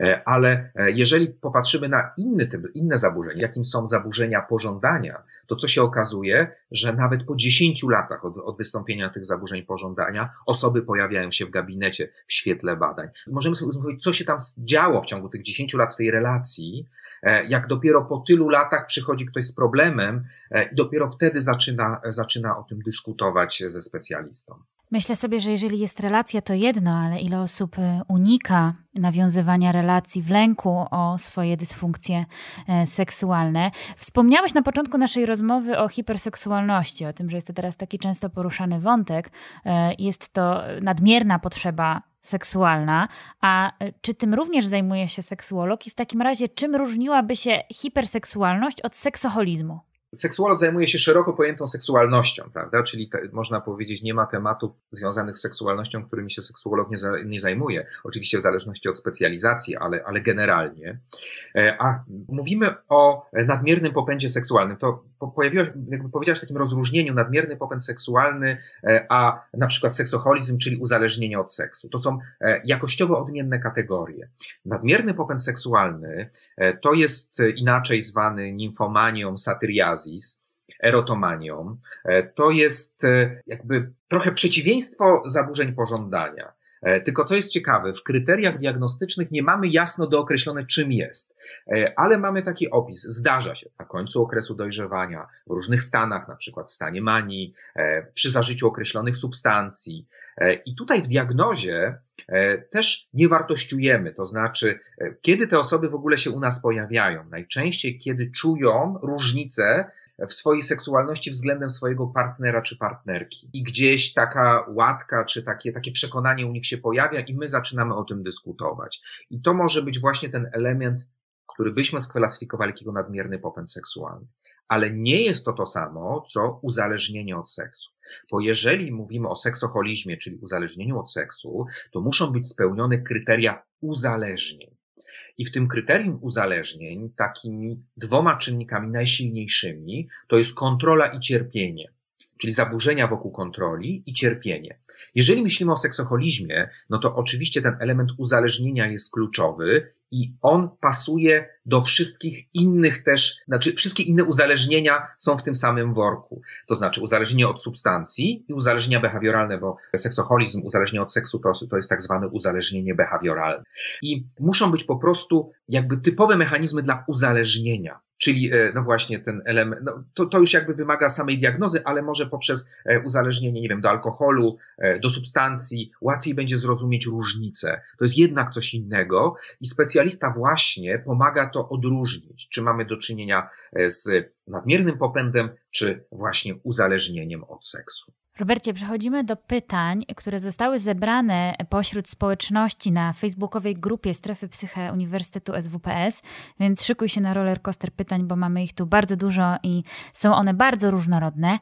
Speaker 3: E, ale e, jeżeli popatrzymy na inny typ, inne zaburzenia, jakim są zaburzenia pożądania, to co się okazuje, że nawet po 10 latach od, od wystąpienia tych zaburzeń pożądania osoby pojawiają się w gabinecie w świetle badań. Możemy sobie uzmysłowić, co się tam działo w ciągu tych 10 lat w tej relacji, e, jak dopiero po tylu latach przychodzi ktoś z problemem i dopiero wtedy zaczyna, zaczyna o tym dyskutować ze specjalistą.
Speaker 1: Myślę sobie, że jeżeli jest relacja, to jedno, ale ile osób y, unika nawiązywania relacji w lęku o swoje dysfunkcje e, seksualne. Wspomniałeś na początku naszej rozmowy o hiperseksualności, o tym, że jest to teraz taki często poruszany wątek. E, jest to nadmierna potrzeba seksualna. A e, czy tym również zajmuje się seksuolog? I w takim razie, czym różniłaby się hiperseksualność od seksoholizmu?
Speaker 3: Seksuolog zajmuje się szeroko pojętą seksualnością, prawda? Czyli te, można powiedzieć, nie ma tematów związanych z seksualnością, którymi się seksuolog nie, za, nie zajmuje. Oczywiście w zależności od specjalizacji, ale, ale generalnie. E, a mówimy o nadmiernym popędzie seksualnym. To pojawiło, jakby powiedziałaś takim rozróżnieniu nadmierny popęd seksualny, e, a na przykład seksoholizm, czyli uzależnienie od seksu. To są e, jakościowo odmienne kategorie. Nadmierny popęd seksualny to jest inaczej zwany nimfomanią, satyriazą, erotomanią, e, to jest e, jakby trochę przeciwieństwo zaburzeń pożądania. E, tylko co jest ciekawe, w kryteriach diagnostycznych nie mamy jasno dookreślone, czym jest, ale mamy taki opis. Zdarza się na końcu okresu dojrzewania, w różnych stanach, na przykład w stanie manii, przy zażyciu określonych substancji. I tutaj w diagnozie też nie wartościujemy, to znaczy, kiedy te osoby w ogóle się u nas pojawiają. Najczęściej, kiedy czują różnicę w swojej seksualności względem swojego partnera czy partnerki. I gdzieś taka łatka czy takie, takie przekonanie u nich się pojawia i my zaczynamy o tym dyskutować. I to może być właśnie ten element, który byśmy sklasyfikowali jako nadmierny popęd seksualny. Ale nie jest to to samo, co uzależnienie od seksu. Bo jeżeli mówimy o seksoholizmie, czyli uzależnieniu od seksu, to muszą być spełnione kryteria uzależnień. I w tym kryterium uzależnień takimi dwoma czynnikami najsilniejszymi to jest kontrola i cierpienie. Czyli zaburzenia wokół kontroli i cierpienie. Jeżeli myślimy o seksoholizmie, no to oczywiście ten element uzależnienia jest kluczowy i on pasuje do wszystkich innych też, znaczy wszystkie inne uzależnienia są w tym samym worku. To znaczy uzależnienie od substancji i uzależnienia behawioralne, bo seksoholizm, uzależnienie od seksu to, to jest tak zwane uzależnienie behawioralne. I muszą być po prostu jakby typowe mechanizmy dla uzależnienia. Czyli, e, no właśnie, ten element, no to, to już jakby wymaga samej diagnozy, ale może poprzez e, uzależnienie, nie wiem, do alkoholu, e, do substancji, łatwiej będzie zrozumieć różnicę. To jest jednak coś innego i specjalista właśnie pomaga to odróżnić, czy mamy do czynienia z nadmiernym popędem, czy właśnie uzależnieniem od seksu.
Speaker 1: Robercie, przechodzimy do pytań, które zostały zebrane pośród społeczności na facebookowej grupie Strefy Psyche Uniwersytetu SWPS, więc szykuj się na roller coaster pytań, bo mamy ich tu bardzo dużo i są one bardzo różnorodne.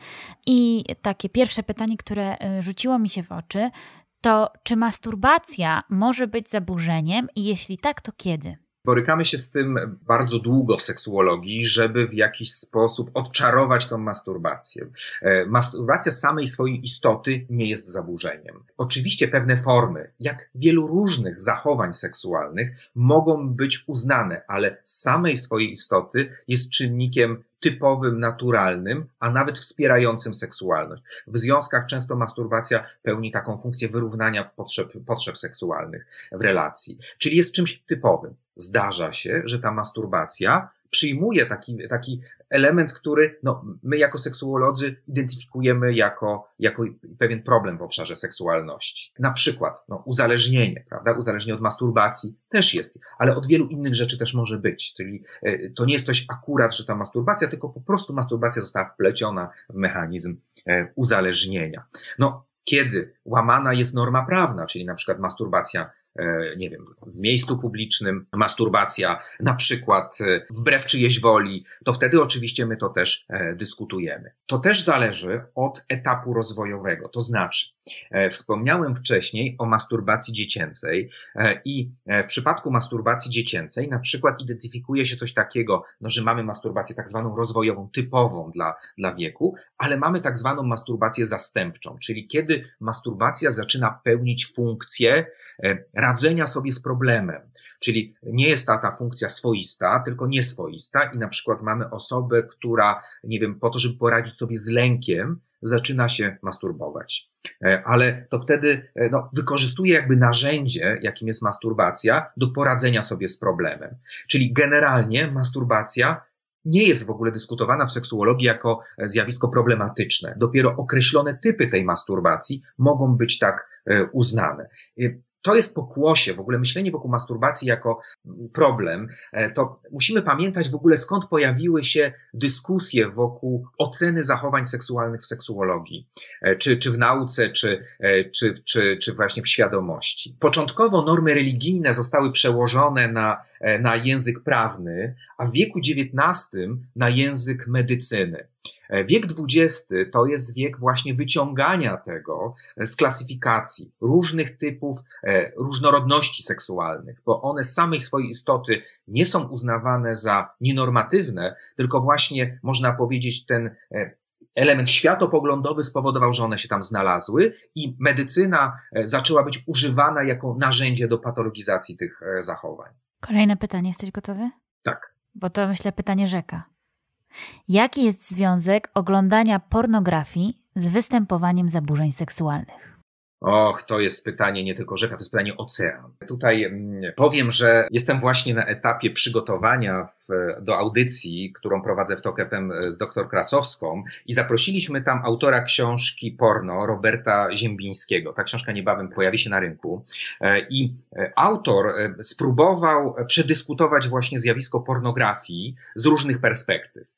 Speaker 1: I takie pierwsze pytanie, które y, rzuciło mi się w oczy, to czy masturbacja może być zaburzeniem i jeśli tak, to kiedy?
Speaker 3: Borykamy się z tym bardzo długo w seksuologii, żeby w jakiś sposób odczarować tą masturbację. E, masturbacja samej swojej istoty nie jest zaburzeniem. Oczywiście pewne formy, jak wielu różnych zachowań seksualnych, mogą być uznane, ale samej swojej istoty jest czynnikiem typowym, naturalnym, a nawet wspierającym seksualność. W związkach często masturbacja pełni taką funkcję wyrównania potrzeb, potrzeb seksualnych w relacji, czyli jest czymś typowym. Zdarza się, że ta masturbacja przyjmuje taki, taki element, który no, my jako seksuolodzy identyfikujemy jako, jako pewien problem w obszarze seksualności. Na przykład no, uzależnienie, prawda? Uzależnienie od masturbacji też jest, ale od wielu innych rzeczy też może być. Czyli e, to nie jest coś akurat, że ta masturbacja, tylko po prostu masturbacja została wpleciona w mechanizm e, uzależnienia. No, kiedy łamana jest norma prawna, czyli na przykład masturbacja nie wiem, w miejscu publicznym, masturbacja, na przykład e, wbrew czyjejś woli, to wtedy oczywiście my to też e, dyskutujemy. To też zależy od etapu rozwojowego, to znaczy, wspomniałem wcześniej o masturbacji dziecięcej i w przypadku masturbacji dziecięcej na przykład identyfikuje się coś takiego, no, że mamy masturbację tak zwaną rozwojową, typową dla, dla wieku, ale mamy tak zwaną masturbację zastępczą, czyli kiedy masturbacja zaczyna pełnić funkcję radzenia sobie z problemem. Czyli nie jest ta, ta funkcja swoista, tylko nieswoista i na przykład mamy osobę, która, nie wiem, po to, żeby poradzić sobie z lękiem, zaczyna się masturbować. E, ale to wtedy e, no, wykorzystuje jakby narzędzie, jakim jest masturbacja, do poradzenia sobie z problemem. Czyli generalnie masturbacja nie jest w ogóle dyskutowana w seksuologii jako zjawisko problematyczne. Dopiero określone typy tej masturbacji mogą być tak e, uznane to jest pokłosie, w ogóle myślenie wokół masturbacji jako problem, e, to musimy pamiętać w ogóle skąd pojawiły się dyskusje wokół oceny zachowań seksualnych w seksuologii, e, czy, czy w nauce, czy, e, czy, czy, czy właśnie w świadomości. Początkowo normy religijne zostały przełożone na, na język prawny, a w wieku XIX na język medycyny. E, wiek XX to jest wiek właśnie wyciągania tego z klasyfikacji różnych typów e, różnorodności seksualnych, bo one z samej swojej istoty nie są uznawane za nienormatywne, tylko właśnie można powiedzieć ten e, element światopoglądowy spowodował, że one się tam znalazły i medycyna zaczęła być używana jako narzędzie do patologizacji tych zachowań.
Speaker 1: Kolejne pytanie, jesteś gotowy?
Speaker 3: Tak.
Speaker 1: Bo to myślę pytanie rzeka. Jaki jest związek oglądania pornografii z występowaniem zaburzeń seksualnych?
Speaker 3: Och, to jest pytanie nie tylko rzeka, to jest pytanie ocean. Tutaj mm, powiem, że jestem właśnie na etapie przygotowania w, do audycji, którą prowadzę w TOK FM z dr Krasowską i zaprosiliśmy tam autora książki porno, Roberta Ziembińskiego. Ta książka niebawem pojawi się na rynku. E, I e, autor e, spróbował przedyskutować właśnie zjawisko pornografii z różnych perspektyw.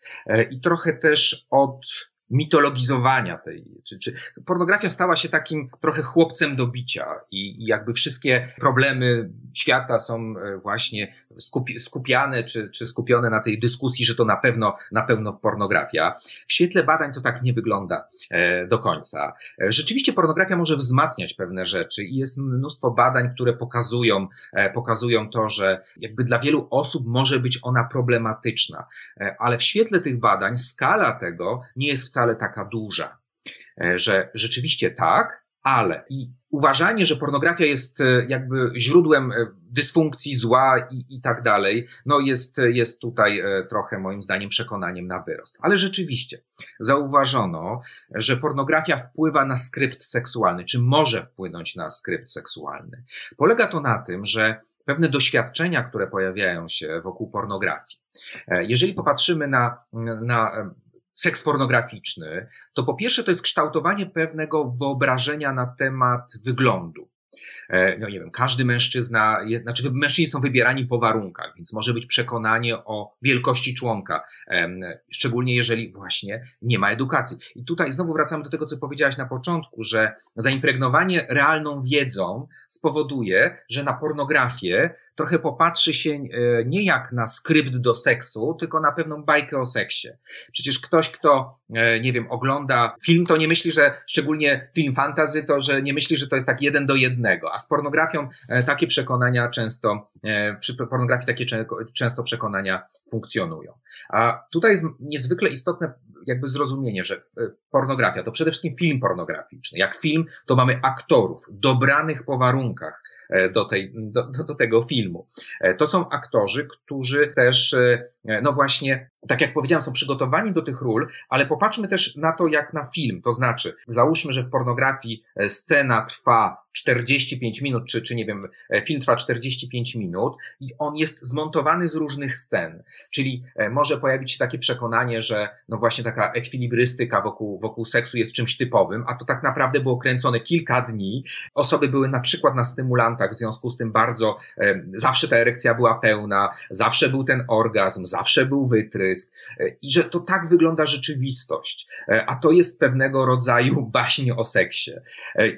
Speaker 3: I trochę też od mitologizowania tej, czy, czy pornografia stała się takim trochę chłopcem do bicia i, i jakby wszystkie problemy świata są e, właśnie skupi, skupiane czy, czy skupione na tej dyskusji, że to na pewno, na pewno pornografia. W świetle badań to tak nie wygląda e, do końca. E, rzeczywiście pornografia może wzmacniać pewne rzeczy i jest mnóstwo badań, które pokazują, pokazują to, że jakby dla wielu osób może być ona problematyczna, ale w świetle tych badań skala tego nie jest wcale taka duża. że rzeczywiście tak, ale i uważanie, że pornografia jest e, jakby źródłem e, dysfunkcji, zła i, i tak dalej, no jest, jest tutaj e, trochę moim zdaniem przekonaniem na wyrost. Ale rzeczywiście zauważono, że pornografia wpływa na skrypt seksualny, czy może wpłynąć na skrypt seksualny. Polega to na tym, że pewne doświadczenia, które pojawiają się wokół pornografii. Jeżeli popatrzymy na, na seks pornograficzny, to po pierwsze to jest kształtowanie pewnego wyobrażenia na temat wyglądu. E, no nie wiem, każdy mężczyzna, znaczy mężczyźni są wybierani po warunkach, więc może być przekonanie o wielkości członka, szczególnie jeżeli właśnie nie ma edukacji. I tutaj znowu wracamy do tego, co powiedziałaś na początku, że zaimpregnowanie realną wiedzą spowoduje, że na pornografię trochę popatrzy się e, nie jak na skrypt do seksu, tylko na pewną bajkę o seksie. Przecież ktoś, kto, e, nie wiem, ogląda film, to nie myśli, że szczególnie film fantazy, to że nie myśli, że to jest tak jeden do jednego, a z pornografią e, takie przekonania często, przy pornografii takie często przekonania funkcjonują. A tutaj jest niezwykle istotne jakby zrozumienie, że pornografia to przede wszystkim film pornograficzny. Jak film, to mamy aktorów dobranych po warunkach do, tej, do, do, tego filmu. To są aktorzy, którzy też, no właśnie, tak jak powiedziałem, są przygotowani do tych ról, ale popatrzmy też na to, jak na film. To znaczy, załóżmy, że w pornografii scena trwa 45 minut, czy, czy nie wiem, e, film trwa 45 minut i on jest zmontowany z różnych scen. Czyli e, może pojawić się takie przekonanie, że no właśnie taka ekwilibrystyka wokół, wokół seksu jest czymś typowym, a to tak naprawdę było kręcone kilka dni. Osoby były na przykład na stymulantach, w związku z tym bardzo, e, zawsze ta erekcja była pełna, zawsze był ten orgazm, zawsze był wytrysk i że to tak wygląda rzeczywistość. A to jest pewnego rodzaju baśnie o seksie.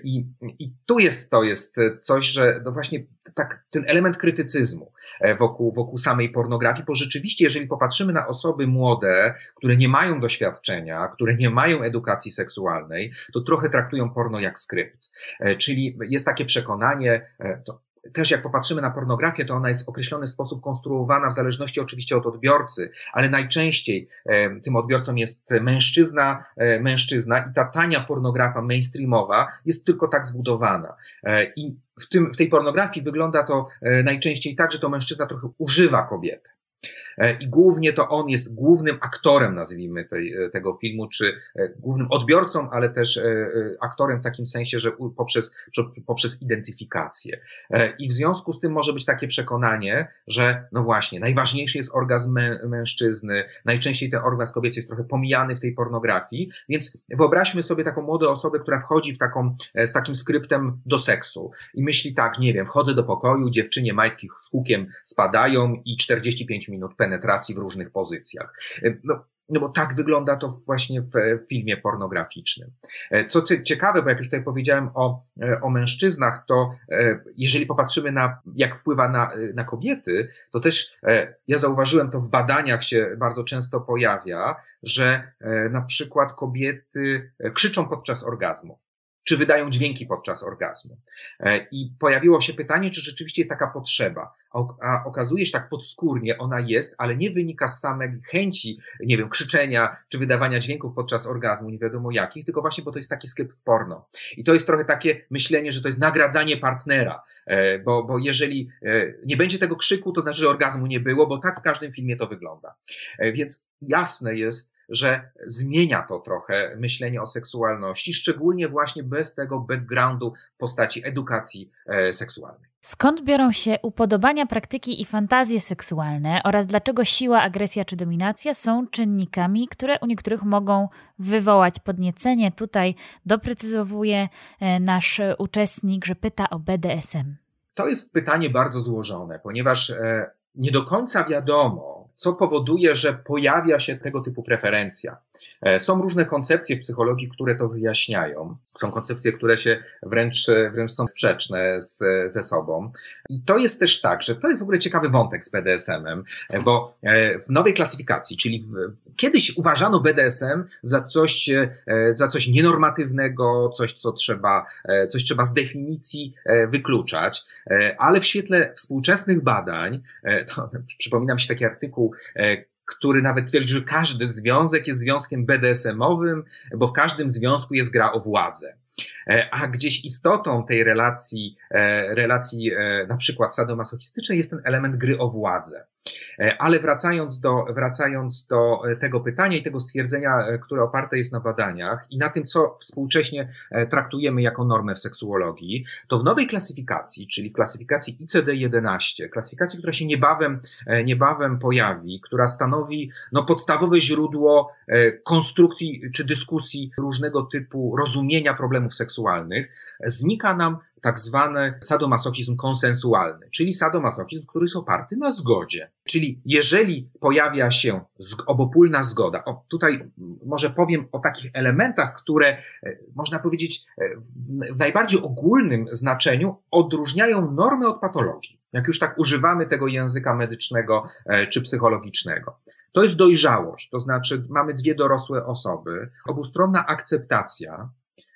Speaker 3: I, i tu jest, to jest coś, że no właśnie tak, ten element krytycyzmu e, wokół, wokół samej pornografii, bo rzeczywiście, jeżeli popatrzymy na osoby młode, które nie mają doświadczenia, które nie mają edukacji seksualnej, to trochę traktują porno jak skrypt. E, czyli jest takie przekonanie, e, to też jak popatrzymy na pornografię, to ona jest w określony sposób konstruowana w zależności oczywiście od odbiorcy, ale najczęściej e, tym odbiorcą jest mężczyzna, e, mężczyzna i ta tania pornografa mainstreamowa jest tylko tak zbudowana. E, I w, tym, w tej pornografii wygląda to e, najczęściej tak, że to mężczyzna trochę używa kobietę. E, I głównie to on jest głównym aktorem, nazwijmy tej, e, tego filmu, czy e, głównym odbiorcą, ale też aktorem w takim sensie, że poprzez, poprzez identyfikację. I w związku z tym może być takie przekonanie, że no właśnie, najważniejszy jest orgazm mężczyzny, najczęściej ten orgazm kobiecy jest trochę pomijany w tej pornografii, więc wyobraźmy sobie taką młodą osobę, która wchodzi w taką, z takim skryptem do seksu i myśli tak, nie wiem, wchodzę do pokoju, dziewczynie majtki z hukiem spadają i 45 minut penetracji w różnych pozycjach. E, no, no bo tak wygląda to właśnie w, w filmie pornograficznym. E, co ciekawe, bo jak już tutaj powiedziałem o, e, o mężczyznach, to jeżeli popatrzymy na, jak wpływa na, na kobiety, to też ja zauważyłem to w badaniach się bardzo często pojawia, że na przykład kobiety krzyczą podczas orgazmu czy wydają dźwięki podczas orgazmu. E, I pojawiło się pytanie, czy rzeczywiście jest taka potrzeba. A okazuje się tak podskórnie, ona jest, ale nie wynika z samej chęci, nie wiem, krzyczenia czy wydawania dźwięków podczas orgazmu, nie wiadomo jakich, tylko właśnie, bo to jest taki skrypt w porno. I to jest trochę takie myślenie, że to jest nagradzanie partnera, e, bo, bo jeżeli e, nie będzie tego krzyku, to znaczy, że orgazmu nie było, bo tak w każdym filmie to wygląda. Więc jasne jest, że zmienia to trochę myślenie o seksualności, szczególnie właśnie bez tego backgroundu w postaci edukacji e, seksualnej.
Speaker 1: Skąd biorą się upodobania, praktyki i fantazje seksualne oraz dlaczego siła, agresja czy dominacja są czynnikami, które u niektórych mogą wywołać podniecenie? Tutaj doprecyzowuje e, nasz uczestnik, że pyta o BDSM.
Speaker 3: To jest pytanie bardzo złożone, ponieważ e, nie do końca wiadomo, co powoduje, że pojawia się tego typu preferencja. E, są różne koncepcje w psychologii, które to wyjaśniają. Są koncepcje, które się wręcz, wręcz są sprzeczne z, ze sobą. I to jest też tak, że to jest w ogóle ciekawy wątek z BDSM-em, e, bo e, w nowej klasyfikacji, czyli w, kiedyś uważano BDSM za coś, za coś nienormatywnego, coś, co trzeba, coś trzeba z definicji wykluczać, ale w świetle współczesnych badań, to przypominam się taki artykuł który nawet twierdzi, że każdy związek jest związkiem BDSM-owym, bo w każdym związku jest gra o władzę. E, a gdzieś istotą tej relacji, e, relacji e, na przykład sadomasochistycznej jest ten element gry o władzę. Ale wracając do, wracając do tego pytania i tego stwierdzenia, które oparte jest na badaniach i na tym, co współcześnie traktujemy jako normę w seksuologii, to w nowej klasyfikacji, czyli w klasyfikacji ICD-11, klasyfikacji, która się niebawem, niebawem pojawi, która stanowi no, podstawowe źródło konstrukcji czy dyskusji różnego typu rozumienia problemów seksualnych, znika nam tak zwany sadomasochizm konsensualny, czyli sadomasochizm, który jest oparty na zgodzie. Czyli jeżeli pojawia się obopólna zgoda, o, tutaj może powiem o takich elementach, które e, można powiedzieć e, w najbardziej ogólnym znaczeniu odróżniają normy od patologii, jak już tak używamy tego języka medycznego e, czy psychologicznego. To jest dojrzałość, to znaczy mamy dwie dorosłe osoby, obustronna akceptacja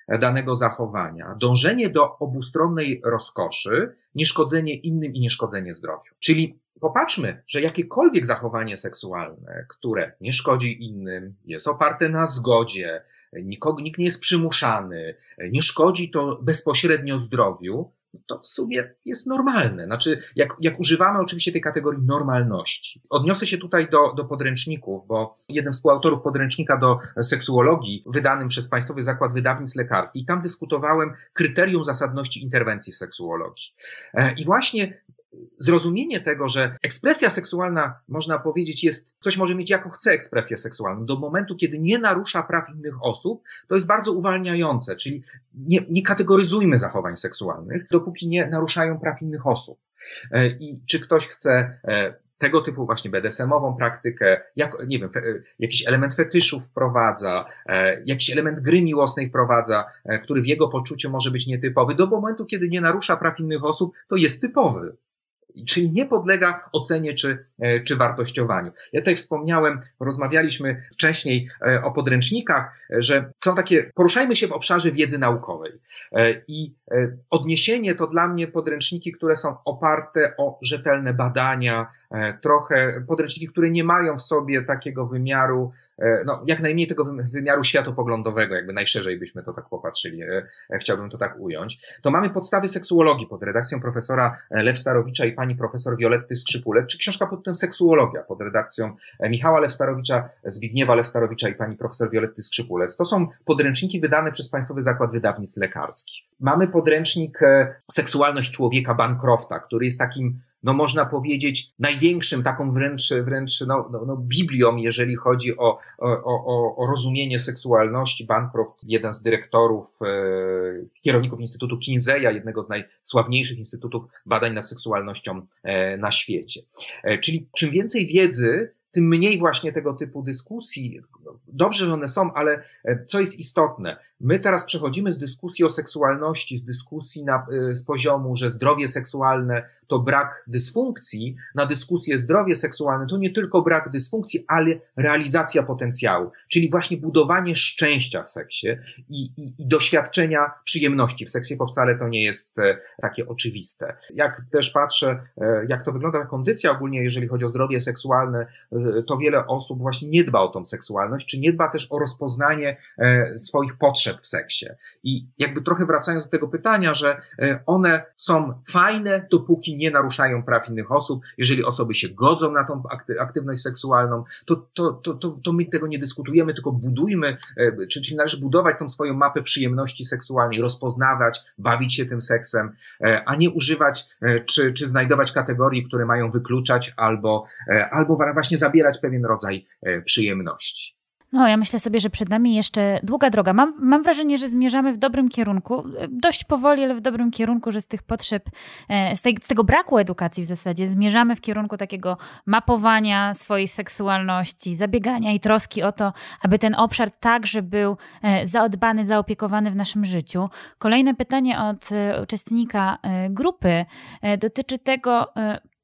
Speaker 3: danego zachowania, dążenie do obustronnej rozkoszy, nieszkodzenie innym i nieszkodzenie zdrowiu. Czyli popatrzmy, że jakiekolwiek zachowanie seksualne, które nie szkodzi innym, jest oparte na zgodzie, nikogo, nikt nie jest przymuszany, nie szkodzi to bezpośrednio zdrowiu, to w sumie jest normalne. Znaczy, jak, jak używamy oczywiście tej kategorii normalności. Odniosę się tutaj do, do podręczników, bo jeden z współautorów podręcznika do seksuologii, wydanym przez Państwowy Zakład Wydawnictw Lekarskich, tam dyskutowałem kryterium zasadności interwencji w seksuologii. E, I właśnie zrozumienie tego, że ekspresja seksualna, można powiedzieć, jest, ktoś może mieć jako chce ekspresję seksualną, do momentu, kiedy nie narusza praw innych osób, to jest bardzo uwalniające, czyli nie, nie kategoryzujmy zachowań seksualnych, dopóki nie naruszają praw innych osób. E, I czy ktoś chce e, tego typu właśnie BDSM-ową praktykę, jak, nie wiem, fe, jakiś element fetyszu wprowadza, e, jakiś element gry miłosnej wprowadza, który w jego poczuciu może być nietypowy, do momentu, kiedy nie narusza praw innych osób, to jest typowy czyli nie podlega ocenie czy, e, czy wartościowaniu. Ja tutaj wspomniałem, rozmawialiśmy wcześniej e, o podręcznikach, że są takie, poruszajmy się w obszarze wiedzy naukowej. E, I odniesienie to dla mnie podręczniki, które są oparte o rzetelne badania, trochę podręczniki, które nie mają w sobie takiego wymiaru, no jak najmniej tego wymiaru światopoglądowego, jakby najszerzej byśmy to tak popatrzyli, chciałbym to tak ująć. To mamy podstawy seksuologii pod redakcją profesora Lew Starowicza i pani pani profesor Violetty Skrzypulek, czy książka pod tytułem Seksuologia pod redakcją e, Michała Lewstarowicza, Zbigniewa Lewstarowicza i pani profesor Violetty Skrzypulec. To są podręczniki wydane przez Państwowy Zakład Wydawnictw Lekarskich. Mamy podręcznik e, Seksualność człowieka Bancrofta, który jest takim, no można powiedzieć, największym, taką wręcz, wręcz no, no, no Biblią, jeżeli chodzi o, o, o, o rozumienie seksualności. Bancroft, jeden z dyrektorów, e, kierowników Instytutu Kinseya, jednego z najsławniejszych instytutów badań nad seksualnością e, na świecie. E, czyli czym więcej wiedzy, tym mniej właśnie tego typu dyskusji. Dobrze, że one są, ale e, co jest istotne? My teraz przechodzimy z dyskusji o seksualności, z dyskusji na, e, z poziomu, że zdrowie seksualne to brak dysfunkcji, na dyskusję zdrowie seksualne to nie tylko brak dysfunkcji, ale realizacja potencjału, czyli właśnie budowanie szczęścia w seksie i, i, i doświadczenia przyjemności w seksie, bo wcale to nie jest e, takie oczywiste. Jak też patrzę, jak to wygląda ta kondycja ogólnie, jeżeli chodzi o zdrowie seksualne, to wiele osób właśnie nie dba o tą seksualność, czy nie dba też o rozpoznanie e, swoich potrzeb w seksie. I jakby trochę wracając do tego pytania, że e, one są fajne, dopóki nie naruszają praw innych osób. Jeżeli osoby się godzą na tą aktywność seksualną, to, to, to, to, to my tego nie dyskutujemy, tylko budujmy, e, czyli należy budować tą swoją mapę przyjemności seksualnej, rozpoznawać, bawić się tym seksem, a nie używać czy, czy znajdować kategorii, które mają wykluczać albo, albo właśnie zabierać pewien rodzaj przyjemności.
Speaker 1: No, ja myślę sobie, że przed nami jeszcze długa droga. Mam, mam wrażenie, że zmierzamy w dobrym kierunku, dość powoli, ale w dobrym kierunku, że z tych potrzeb, e, z, tej, z tego braku edukacji w zasadzie, zmierzamy w kierunku takiego mapowania swojej seksualności, zabiegania i troski o to, aby ten obszar także był e, zaodbany, zaopiekowany w naszym życiu. Kolejne pytanie od e, uczestnika grupy dotyczy tego,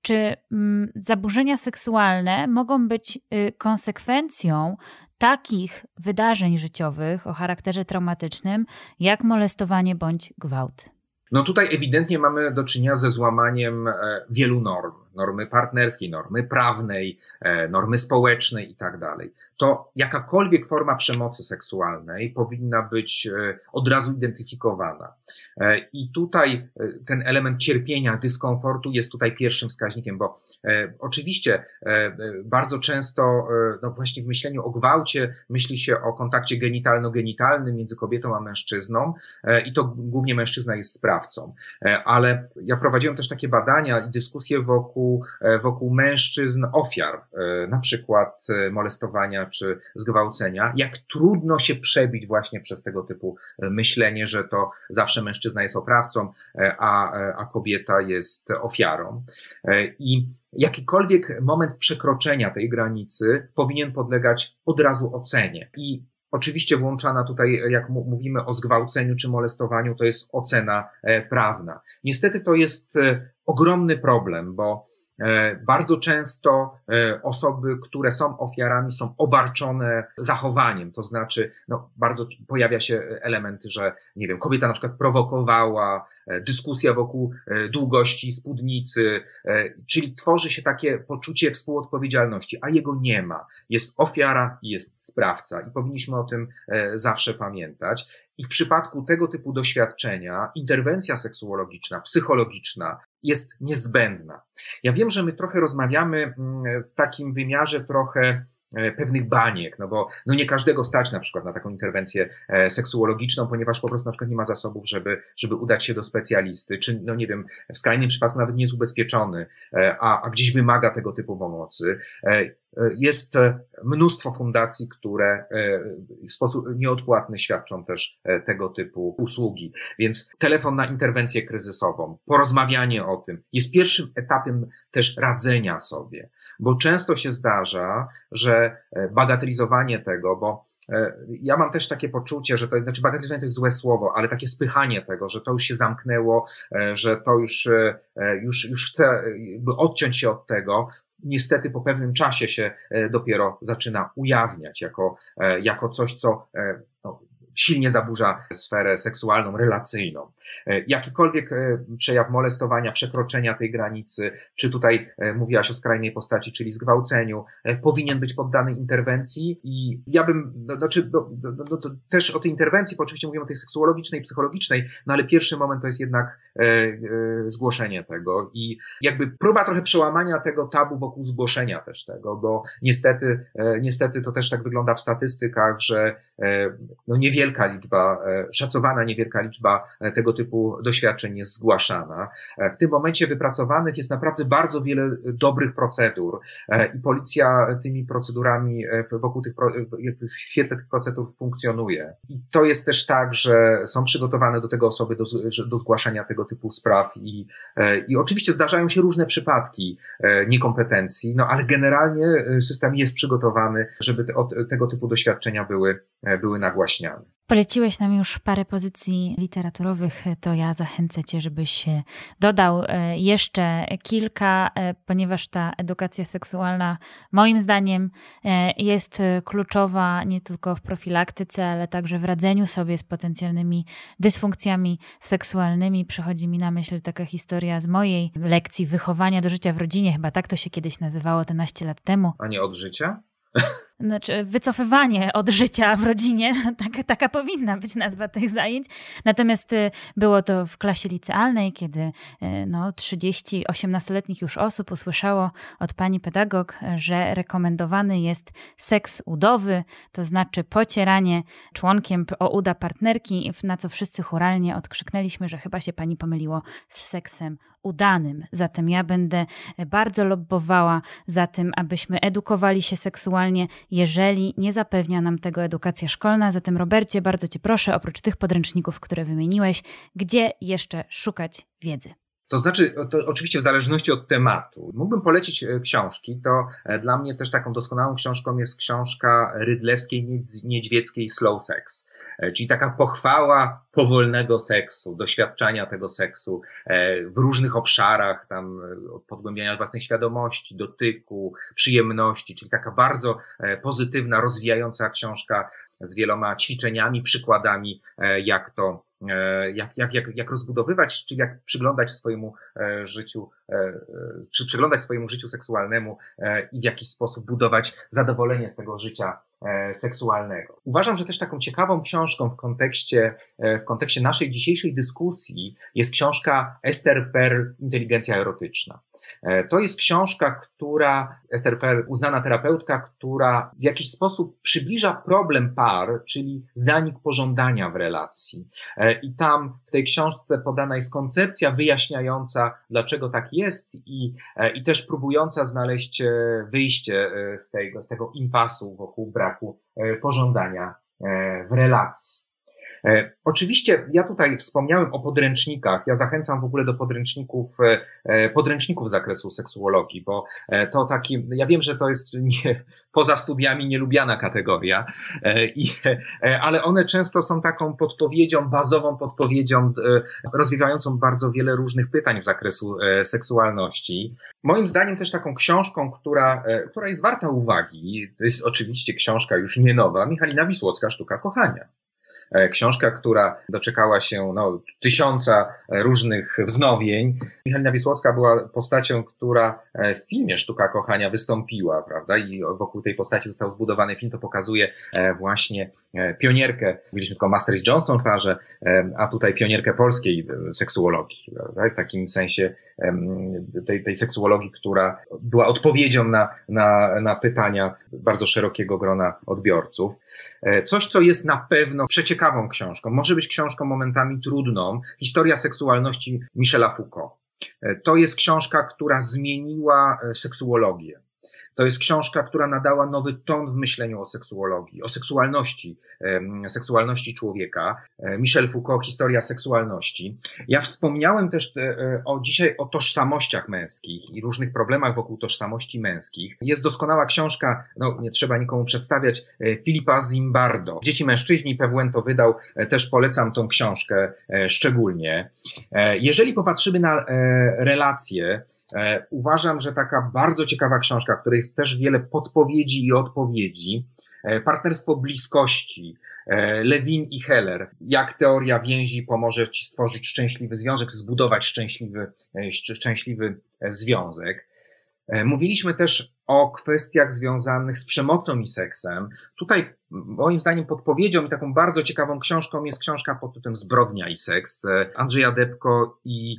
Speaker 1: czy mm, zaburzenia seksualne mogą być konsekwencją takich wydarzeń życiowych o charakterze traumatycznym, jak molestowanie bądź gwałt.
Speaker 3: No tutaj ewidentnie mamy do czynienia ze złamaniem e, wielu norm. Normy partnerskiej, normy prawnej, e, normy społecznej i tak dalej, to jakakolwiek forma przemocy seksualnej powinna być e, od razu identyfikowana. E, I tutaj ten element cierpienia, dyskomfortu jest tutaj pierwszym wskaźnikiem, bo oczywiście bardzo często, no właśnie w myśleniu o gwałcie, myśli się o kontakcie genitalno-genitalnym między kobietą a mężczyzną i to głównie mężczyzna jest sprawcą. Ale ja prowadziłem też takie badania i dyskusje wokół, wokół mężczyzn ofiar, na przykład molestowania czy zgwałcenia, jak trudno się przebić właśnie przez tego typu myślenie, że to zawsze mężczyzna jest oprawcą, a, a kobieta jest ofiarą. I jakikolwiek moment przekroczenia tej granicy powinien podlegać od razu ocenie. I Oczywiście włączana tutaj, jak mówimy o zgwałceniu czy molestowaniu, to jest ocena e, prawna. Niestety to jest e, ogromny problem, bo E, bardzo często e, osoby, które są ofiarami, są obarczone zachowaniem, to znaczy, no, bardzo pojawia się element, że, nie wiem, kobieta na przykład prowokowała, e, dyskusja wokół długości spódnicy, czyli tworzy się takie poczucie współodpowiedzialności, a jego nie ma. Jest ofiara i jest sprawca i powinniśmy o tym zawsze pamiętać. I w przypadku tego typu doświadczenia interwencja seksuologiczna, psychologiczna jest niezbędna. Ja wiem, że my trochę rozmawiamy mm, w takim wymiarze trochę pewnych baniek, no bo no nie każdego stać na przykład na taką interwencję e, seksuologiczną, ponieważ po prostu na przykład nie ma zasobów, żeby, żeby udać się do specjalisty, czy no nie wiem, w skrajnym przypadku nawet nie jest ubezpieczony, e, a, a gdzieś wymaga tego typu pomocy. Jest mnóstwo fundacji, które w sposób nieodpłatny świadczą też tego typu usługi. Więc telefon na interwencję kryzysową, porozmawianie o tym jest pierwszym etapem też radzenia sobie, bo często się zdarza, że bagatelizowanie tego, bo ja mam też takie poczucie, że to, znaczy bagatelizowanie to jest złe słowo, ale takie spychanie tego, że to już się zamknęło, że to już, już, już chce odciąć się od tego, niestety po pewnym czasie się e, dopiero zaczyna ujawniać jako, e, jako coś, co e, silnie zaburza sferę seksualną, relacyjną. E, jakikolwiek e, przejaw molestowania, przekroczenia tej granicy, czy tutaj e, mówiłaś o skrajnej postaci, czyli zgwałceniu, powinien być poddany interwencji i ja bym, no, znaczy, no, no, no, to też o tej interwencji, bo oczywiście mówimy o tej seksuologicznej, psychologicznej, no ale pierwszy moment to jest jednak e, e, zgłoszenie tego i jakby próba trochę przełamania tego tabu wokół zgłoszenia też tego, bo niestety, e, niestety to też tak wygląda w statystykach, że no niewiele niewielka liczba, e, szacowana niewielka liczba e, tego typu doświadczeń jest zgłaszana. E, w tym momencie wypracowanych jest naprawdę bardzo wiele dobrych procedur i policja tymi procedurami wokół tych, w świetle tych procedur funkcjonuje. I to jest też tak, że są przygotowane do tego osoby do, do zgłaszania tego typu spraw i, i oczywiście zdarzają się różne przypadki niekompetencji, no ale generalnie system jest przygotowany, żeby te, tego typu doświadczenia były, były nagłaśniane.
Speaker 1: Poleciłeś nam już parę pozycji literaturowych, to ja zachęcę Cię, żebyś dodał e, jeszcze kilka, e, ponieważ ta edukacja seksualna moim zdaniem e, jest kluczowa nie tylko w profilaktyce, ale także w radzeniu sobie z potencjalnymi dysfunkcjami seksualnymi. Przychodzi mi na myśl taka historia z mojej lekcji wychowania do życia w rodzinie, chyba tak to się kiedyś nazywało 11 lat temu.
Speaker 3: A nie od życia?
Speaker 1: Znaczy wycofywanie od życia w rodzinie, tak, taka powinna być nazwa tych zajęć. Natomiast y, było to w klasie licealnej, kiedy y, no, 30 18-letnich już osób usłyszało od pani pedagog, że rekomendowany jest seks udowy, to znaczy pocieranie członkiem o uda partnerki, na co wszyscy churalnie odkrzyknęliśmy, że chyba się pani pomyliło z seksem udanym. Zatem ja będę bardzo lobbowała za tym, abyśmy edukowali się seksualnie, jeżeli nie zapewnia nam tego edukacja szkolna. Zatem, Robercie, bardzo Cię proszę, oprócz tych podręczników, które wymieniłeś, gdzie jeszcze szukać wiedzy?
Speaker 3: To znaczy, to oczywiście w zależności od tematu. Mógłbym polecić e, książki. To e, dla mnie też taką doskonałą książką jest książka Rydlewskiej Niedźwieckiej Slow Sex, e, czyli taka pochwała powolnego seksu, doświadczania tego seksu w różnych obszarach, tam od pogłębiania własnej świadomości, dotyku, przyjemności, czyli taka bardzo pozytywna, rozwijająca książka z wieloma ćwiczeniami, przykładami, jak to jak, jak, jak, jak rozbudowywać, czy jak przyglądać swojemu życiu, czy przyglądać swojemu życiu seksualnemu i w jakiś sposób budować zadowolenie z tego życia E, seksualnego. Uważam, że też taką ciekawą książką w kontekście, e, w kontekście naszej dzisiejszej dyskusji jest książka Esther Perl, Inteligencja erotyczna. E, to jest książka, która, Esther Perl, uznana terapeutka, która w jakiś sposób przybliża problem par, czyli zanik pożądania w relacji. I tam w tej książce podana jest koncepcja wyjaśniająca, dlaczego tak jest i, i też próbująca znaleźć wyjście z tego, z tego impasu wokół braku e, pożądania e, w relacji. E, oczywiście ja tutaj wspomniałem o podręcznikach. Ja zachęcam w ogóle do podręczników, podręczników z zakresu seksuologii, bo to taki, ja wiem, że to jest nie, poza studiami nielubiana kategoria, i, ale one często są taką podpowiedzią, bazową podpowiedzią, rozwijającą bardzo wiele różnych pytań z zakresu seksualności. Moim zdaniem też taką książką, która, która jest warta uwagi, to jest oczywiście książka już nie nowa, Michalina Wisłocka, Sztuka Kochania. E, książka, która doczekała się no, tysiąca różnych wznowień. Michalina Wisłocka była postacią, która e, w filmie Sztuka Kochania wystąpiła, prawda? I wokół tej postaci został zbudowany film. To pokazuje e, właśnie pionierkę, mówiliśmy tylko Masteris Johnston parze, a tutaj pionierkę polskiej seksuologii, prawda? w takim sensie tej, tej seksuologii, która była odpowiedzią na, na, na pytania bardzo szerokiego grona odbiorców. Coś, co jest na pewno przeciekające ciekawą książką. Może być książką momentami trudną. Historia seksualności Michela Foucault. E, to jest książka, która zmieniła e, seksuologię. To jest książka, która nadała nowy ton w myśleniu o seksuologii, o seksualności, seksualności człowieka. E, Michel Foucault, Historia seksualności. Ja wspomniałem też e, e, o dzisiaj o tożsamościach męskich i różnych problemach wokół tożsamości męskich. Jest doskonała książka, no nie trzeba nikomu przedstawiać, Filipa Zimbardo. Dzieci mężczyźni, to wydał, też polecam tą książkę szczególnie. Jeżeli popatrzymy na relacje, uważam, że taka bardzo ciekawa książka, której jest też wiele podpowiedzi i odpowiedzi. E, partnerstwo bliskości, e, Lewin i Heller. Jak teoria więzi pomoże ci stworzyć szczęśliwy związek, zbudować szczęśliwy, e, szczęśliwy związek. Mówiliśmy też o kwestiach związanych z przemocą i seksem. Tutaj moim zdaniem podpowiedzią i taką bardzo ciekawą książką jest książka pod tytułem Zbrodnia i seks Andrzeja Debko i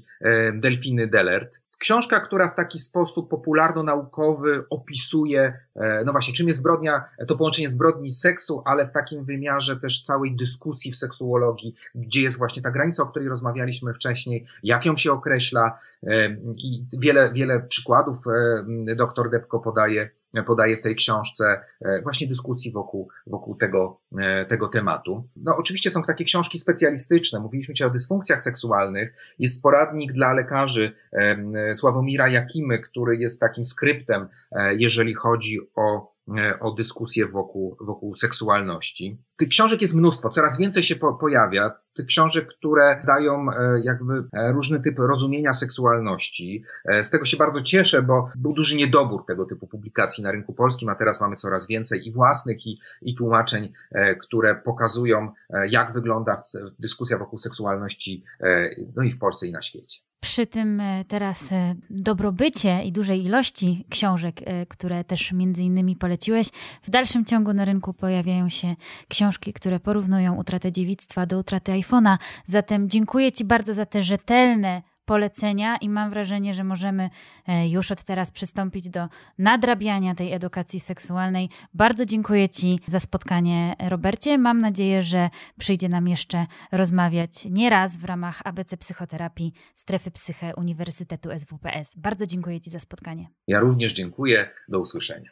Speaker 3: Delfiny Delert. Książka, która w taki sposób popularno-naukowy opisuje, e, no właśnie, czym jest zbrodnia, to połączenie zbrodni seksu, ale w takim wymiarze też całej dyskusji w seksuologii, gdzie jest właśnie ta granica, o której rozmawialiśmy wcześniej, jak ją się określa e, i wiele, wiele przykładów e, doktor Debko podaje podaje w tej książce e, właśnie dyskusji wokół, wokół tego, e, tego tematu. No oczywiście są takie książki specjalistyczne, mówiliśmy dzisiaj o dysfunkcjach seksualnych, jest poradnik dla lekarzy e, Sławomira Jakimy, który jest takim skryptem, jeżeli chodzi o o dyskusję wokół, wokół seksualności. Tych książek jest mnóstwo, coraz więcej się po, pojawia. Tych książek, które dają e, jakby e, różny typ rozumienia seksualności. Z tego się bardzo cieszę, bo był duży niedobór tego typu publikacji na rynku polskim, a teraz mamy coraz więcej i własnych, i, i tłumaczeń, które pokazują, jak wygląda dyskusja wokół seksualności, no i w Polsce, i na świecie
Speaker 1: przy tym e, teraz e, dobrobycie i dużej ilości książek, e, które też między innymi poleciłeś, w dalszym ciągu na rynku pojawiają się książki, które porównują utratę dziewictwa do utraty iPhone'a. Zatem dziękuję Ci bardzo za te rzetelne polecenia i mam wrażenie, że możemy e, już od teraz przystąpić do nadrabiania tej edukacji seksualnej. Bardzo dziękuję Ci za spotkanie, Robercie. Mam nadzieję, że przyjdzie nam jeszcze rozmawiać nieraz w ramach ABC Psychoterapii Strefy Psyche Uniwersytetu SWPS. Bardzo dziękuję Ci za spotkanie.
Speaker 3: Ja również dziękuję. Do usłyszenia.